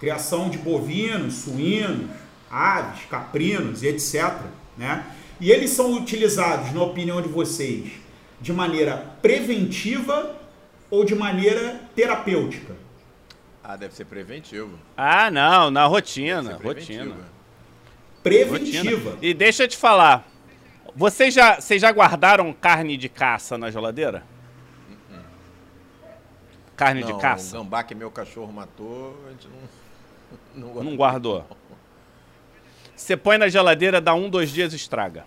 Criação de bovinos, suínos, aves, caprinos e etc. Né? E eles são utilizados, na opinião de vocês, de maneira preventiva ou de maneira terapêutica? Ah, deve ser preventivo. Ah, não, na rotina, rotina. Preventiva. Rotina. E deixa eu te falar, vocês já, vocês já guardaram carne de caça na geladeira? Uh -uh. Carne não, de caça? O gambá que meu cachorro matou, a gente não, não guardou. Não guardou. Você põe na geladeira, dá um, dois dias, estraga.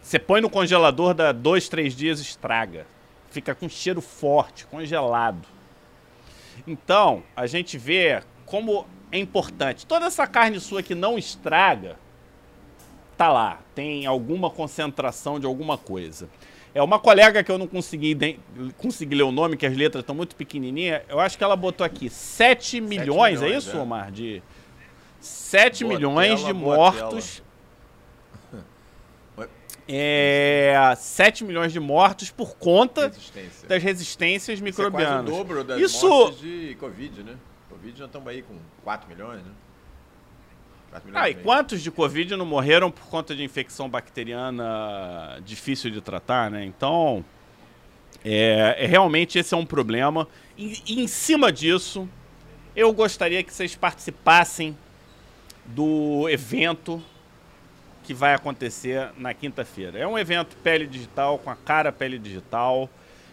Você põe no congelador, dá dois, três dias, estraga fica com cheiro forte, congelado. Então, a gente vê como é importante. Toda essa carne sua que não estraga, tá lá, tem alguma concentração de alguma coisa. É uma colega que eu não consegui, consegui ler o nome, que as letras estão muito pequenininhas. Eu acho que ela botou aqui 7 milhões, 7 milhões é isso, é. Omar? De 7 milhões de mortos é, 7 milhões de mortos por conta Resistência. das resistências microbianas. Isso é quase o dobro das Isso... mortes de Covid, né? Covid já estamos aí com 4 milhões, né? 4 milhões ah, e quantos de Covid não morreram por conta de infecção bacteriana difícil de tratar, né? Então, é, é realmente esse é um problema. E, e em cima disso, eu gostaria que vocês participassem do evento que vai acontecer na quinta-feira. É um evento pele digital, com a cara pele digital,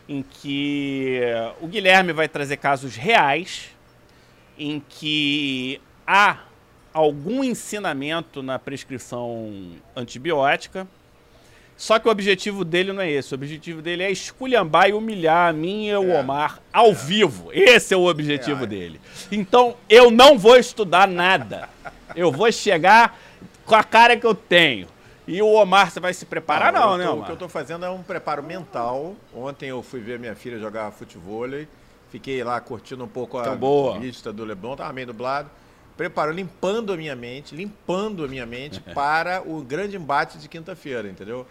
em que o Guilherme vai trazer casos reais, em que há algum ensinamento na prescrição antibiótica. Só que o objetivo dele não é esse. O objetivo dele é esculhambar e humilhar a mim e o é, Omar ao é. vivo. Esse é o objetivo é. dele. Então, eu não vou estudar nada. Eu vou chegar com a cara que eu tenho. E o Omar, você vai se preparar, não, não né, Omar? O que eu tô fazendo é um preparo mental. Ontem eu fui ver minha filha jogar futebol. Fiquei lá curtindo um pouco a boa. vista do Leblon, tava meio dublado. Preparo, limpando a minha mente, limpando a minha mente para o grande embate de quinta-feira, entendeu?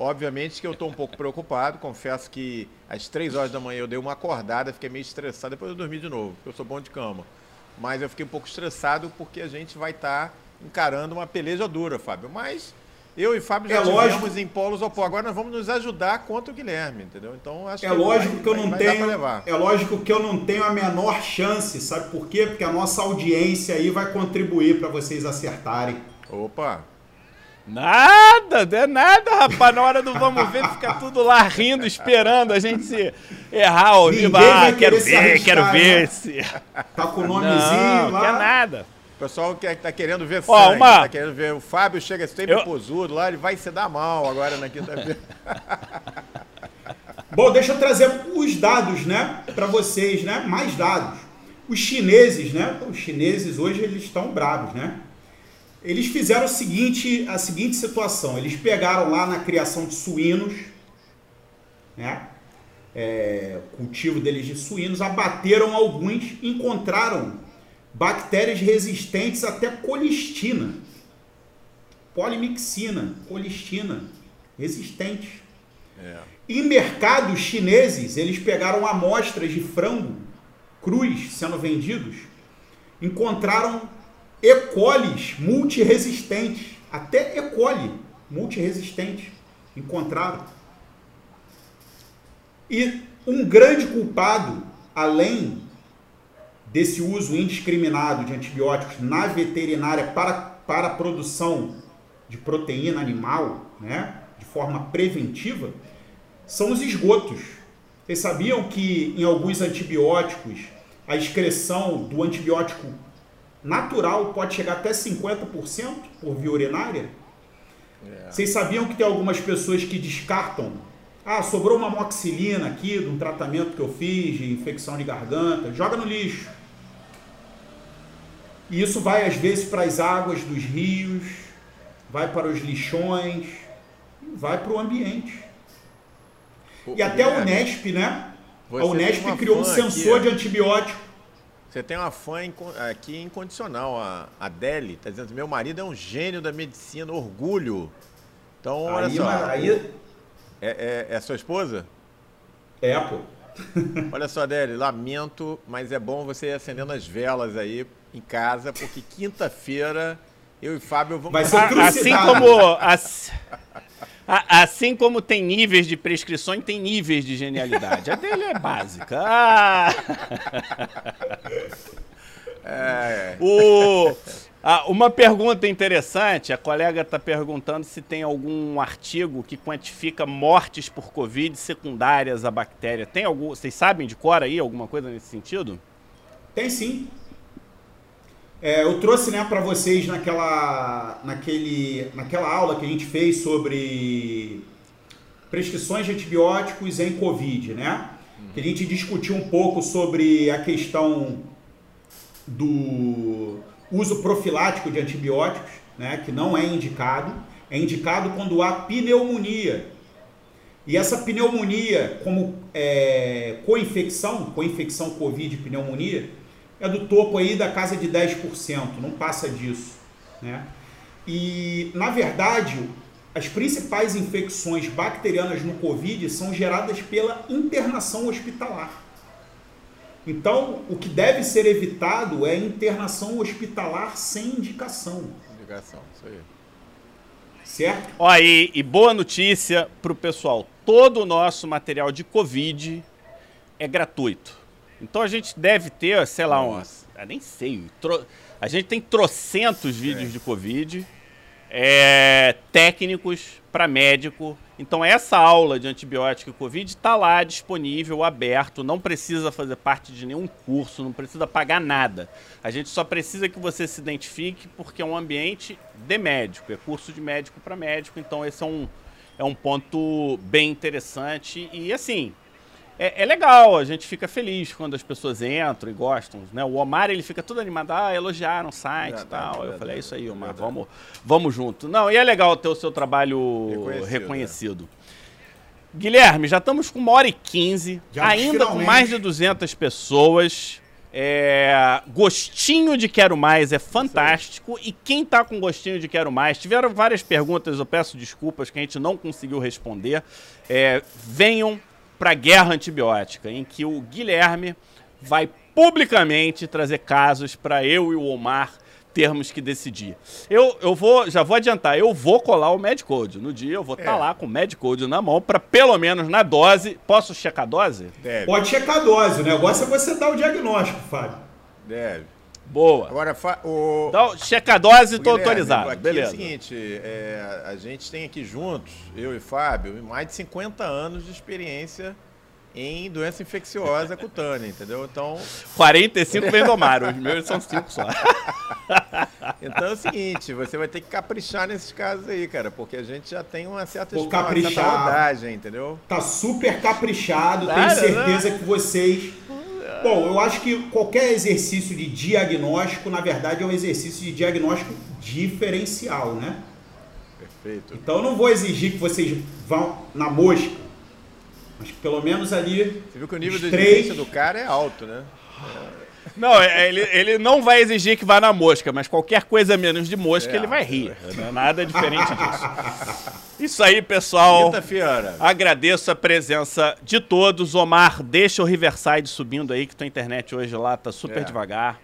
Obviamente que eu estou um pouco preocupado, confesso que às três horas da manhã eu dei uma acordada, fiquei meio estressado, depois eu dormi de novo, porque eu sou bom de cama. Mas eu fiquei um pouco estressado porque a gente vai estar tá encarando uma peleja dura, Fábio. Mas eu e Fábio já é tivemos lógico. em polos opostos. Agora nós vamos nos ajudar contra o Guilherme, entendeu? Então acho é que lógico vai, que eu não tenho. É lógico que eu não tenho a menor chance, sabe por quê? Porque a nossa audiência aí vai contribuir para vocês acertarem. Opa. Nada, não é nada, rapaz. Na hora do vamos ver, fica tudo lá rindo, esperando a gente se errar o vivo. Ah, quero ver, quero ver né? se. Tá com o nomezinho não, lá. Não quer nada. O pessoal que tá querendo ver Ó, sangue, uma... tá querendo ver. O Fábio chega sempre eu... posudo lá, ele vai se dar mal agora na quinta-feira. Bom, deixa eu trazer os dados, né, para vocês, né? Mais dados. Os chineses, né? Os chineses hoje eles estão bravos, né? Eles fizeram o seguinte, a seguinte situação. Eles pegaram lá na criação de suínos, né? É, cultivo deles de suínos, abateram alguns, encontraram bactérias resistentes até colistina, polimixina, colistina, resistentes. É. Em mercados chineses, eles pegaram amostras de frango crus sendo vendidos, encontraram E. coli multiresistentes, até E. coli multiresistentes encontraram. E um grande culpado, além desse uso indiscriminado de antibióticos na veterinária para, para a produção de proteína animal, né, de forma preventiva, são os esgotos. Vocês sabiam que em alguns antibióticos a excreção do antibiótico natural pode chegar até 50% por via urinária? É. Vocês sabiam que tem algumas pessoas que descartam ah, sobrou uma moxilina aqui de um tratamento que eu fiz de infecção de garganta, joga no lixo. E isso vai às vezes para as águas dos rios, vai para os lixões, vai para o ambiente. Pô, e até a Unesp, né? a Unesp criou um sensor aqui, de antibiótico. Você tem uma fã aqui incondicional, a Adele, está dizendo: meu marido é um gênio da medicina, orgulho. Então, olha aí, só. Aí, é, é, é sua esposa? É, pô. Olha só, Adele, lamento, mas é bom você ir acendendo as velas aí em casa, porque quinta-feira eu e Fábio vamos... Vai ser assim como... Assim, assim como tem níveis de prescrições, tem níveis de genialidade. A dele é básica. Ah. É. O, ah, uma pergunta interessante, a colega está perguntando se tem algum artigo que quantifica mortes por Covid secundárias à bactéria. Tem algum? Vocês sabem de cor aí alguma coisa nesse sentido? Tem sim. É, eu trouxe né, para vocês naquela, naquele, naquela aula que a gente fez sobre prescrições de antibióticos em Covid, né? Que a gente discutiu um pouco sobre a questão do uso profilático de antibióticos, né, que não é indicado. É indicado quando há pneumonia. E essa pneumonia, como é, co-infecção, co-infecção Covid e pneumonia, é do topo aí da casa de 10%, não passa disso. Né? E, na verdade, as principais infecções bacterianas no Covid são geradas pela internação hospitalar. Então, o que deve ser evitado é internação hospitalar sem indicação. Indicação, isso aí. Certo? Ó, e, e boa notícia para o pessoal: todo o nosso material de Covid é gratuito. Então a gente deve ter, sei lá, uns. Eu nem sei. Tro, a gente tem trocentos vídeos é. de Covid, é, técnicos para médico então essa aula de antibiótico e Covid está lá disponível, aberto, não precisa fazer parte de nenhum curso, não precisa pagar nada. A gente só precisa que você se identifique porque é um ambiente de médico, é curso de médico para médico, então esse é um, é um ponto bem interessante e assim, é, é, legal, a gente fica feliz quando as pessoas entram e gostam, né? O Omar, ele fica todo animado, ah, elogiaram o site e tal. eu falei, é isso aí, Omar, vamos, vamos junto. Não, e é legal ter o seu trabalho reconhecido. reconhecido. É. Guilherme, já estamos com uma hora e quinze, ainda finalmente. com mais de 200 pessoas. É, gostinho de Quero Mais é fantástico. E quem tá com gostinho de Quero Mais, tiveram várias perguntas, eu peço desculpas que a gente não conseguiu responder. É, venham para a guerra antibiótica, em que o Guilherme vai publicamente trazer casos para eu e o Omar termos que decidir. Eu, eu vou, já vou adiantar, eu vou colar o Medcode. No dia eu vou estar tá é. tá lá com o Medcode na mão para pelo menos na dose. Posso checar a dose? Deve. Pode checar a dose. O negócio é você dar o diagnóstico, Fábio. Deve. Boa. Agora, o... Então, checa a dose e tô autorizado. Aqui Beleza. É o seguinte, é, a gente tem aqui juntos, eu e Fábio, mais de 50 anos de experiência em doença infecciosa cutânea, entendeu? Então. 45 vem os meus são 5 só. então é o seguinte, você vai ter que caprichar nesses casos aí, cara, porque a gente já tem uma certa, rodagem, entendeu? Tá super caprichado, tenho certeza que vocês Bom, eu acho que qualquer exercício de diagnóstico, na verdade, é um exercício de diagnóstico diferencial, né? Perfeito. Então eu não vou exigir que vocês vão na mosca. Mas pelo menos ali. Você viu que o nível de três- do cara é alto, né? Não, é- ele, ele não vai exigir que vá na mosca, mas qualquer coisa menos de mosca É. ele vai rir. Não é nada diferente disso. Isso aí, pessoal. Agradeço a presença de todos. Omar, deixa o Riverside subindo aí, que tua internet hoje lá tá super É. devagar.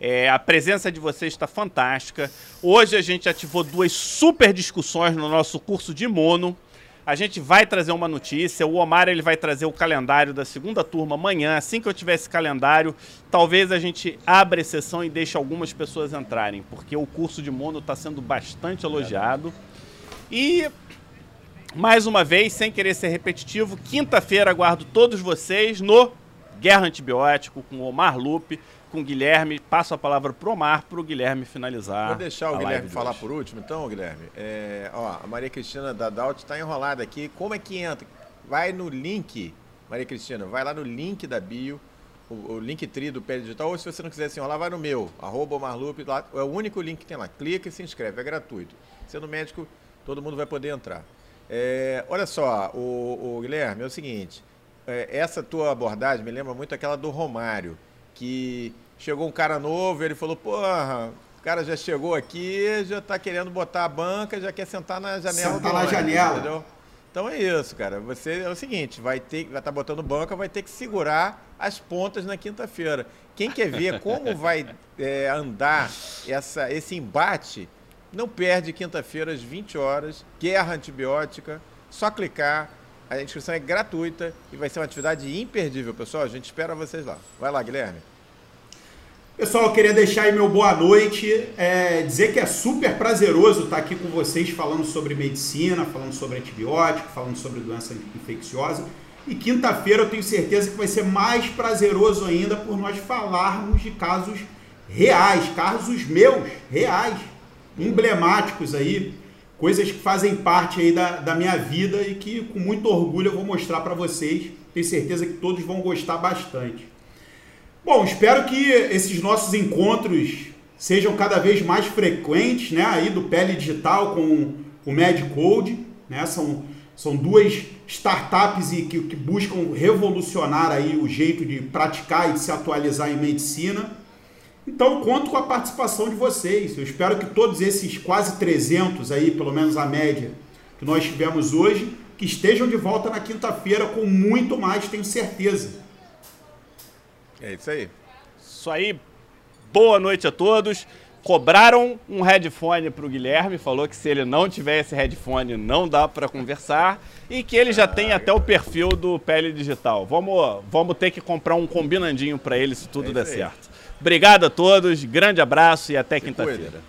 É, a presença de vocês está fantástica. Hoje a gente ativou duas super discussões no nosso curso de mono. A gente vai trazer uma notícia. O Omar ele vai trazer o calendário da segunda turma amanhã. Assim que eu tiver esse calendário, talvez a gente abra exceção e deixe algumas pessoas entrarem, porque o curso de mono está sendo bastante elogiado. E mais uma vez, sem querer ser repetitivo, quinta-feira aguardo todos vocês no Guerra Antibiótico com o Omar Lupe, com o Guilherme. Passo a palavra pro Omar, pro Guilherme finalizar. Vou deixar o Guilherme falar hoje. por último, então, Guilherme. É, ó, a Maria Cristina da Daut está enrolada aqui. Como é que entra? Vai no link, Maria Cristina, vai lá no link da bio, o, o link tri do Pé Digital, ou se você não quiser se enrolar, vai no meu, arroba Marlupe, lá, é o único link que tem lá. Clica e se inscreve, é gratuito. Sendo médico, todo mundo vai poder entrar. É, olha só, o, o Guilherme, é o seguinte, é, essa tua abordagem me lembra muito aquela do Romário, que chegou um cara novo, ele falou, porra, o cara já chegou aqui, já tá querendo botar a banca, já quer sentar na janela Sentar na janela. entendeu? Então é isso, cara. Você é o seguinte, vai ter, vai estar botando banca, vai ter que segurar as pontas na quinta-feira. Quem quer ver como vai é, andar essa, esse embate, não perde quinta-feira às 20 horas, Guerra Antibiótica, só clicar. A inscrição é gratuita e vai ser uma atividade imperdível, pessoal. A gente espera vocês lá. Vai lá, Guilherme. Pessoal, eu queria deixar aí meu boa noite, é, dizer que é super prazeroso estar aqui com vocês falando sobre medicina, falando sobre antibiótico, falando sobre doença infecciosa. E quinta-feira eu tenho certeza que vai ser mais prazeroso ainda por nós falarmos de casos reais, casos meus, reais, emblemáticos aí, coisas que fazem parte aí da, da minha vida e que com muito orgulho eu vou mostrar para vocês. Tenho certeza que todos vão gostar bastante. Bom, espero que esses nossos encontros sejam cada vez mais frequentes, né? Aí do Pele Digital com o MedCode, né? São, são duas startups e que, que buscam revolucionar aí o jeito de praticar e de se atualizar em medicina. Então, conto com a participação de vocês. Eu espero que todos esses quase 300 aí, pelo menos a média que nós tivemos hoje, que estejam de volta na quinta-feira com muito mais, tenho certeza. É isso aí. Isso aí. Boa noite a todos. Cobraram um headphone pro Guilherme, falou que se ele não tiver esse headphone não dá para conversar e que ele já tem até o perfil do Pele Digital. Vamos, vamos ter que comprar um combinandinho para ele se tudo É der aí. certo. Obrigado a todos, grande abraço e até quinta-feira.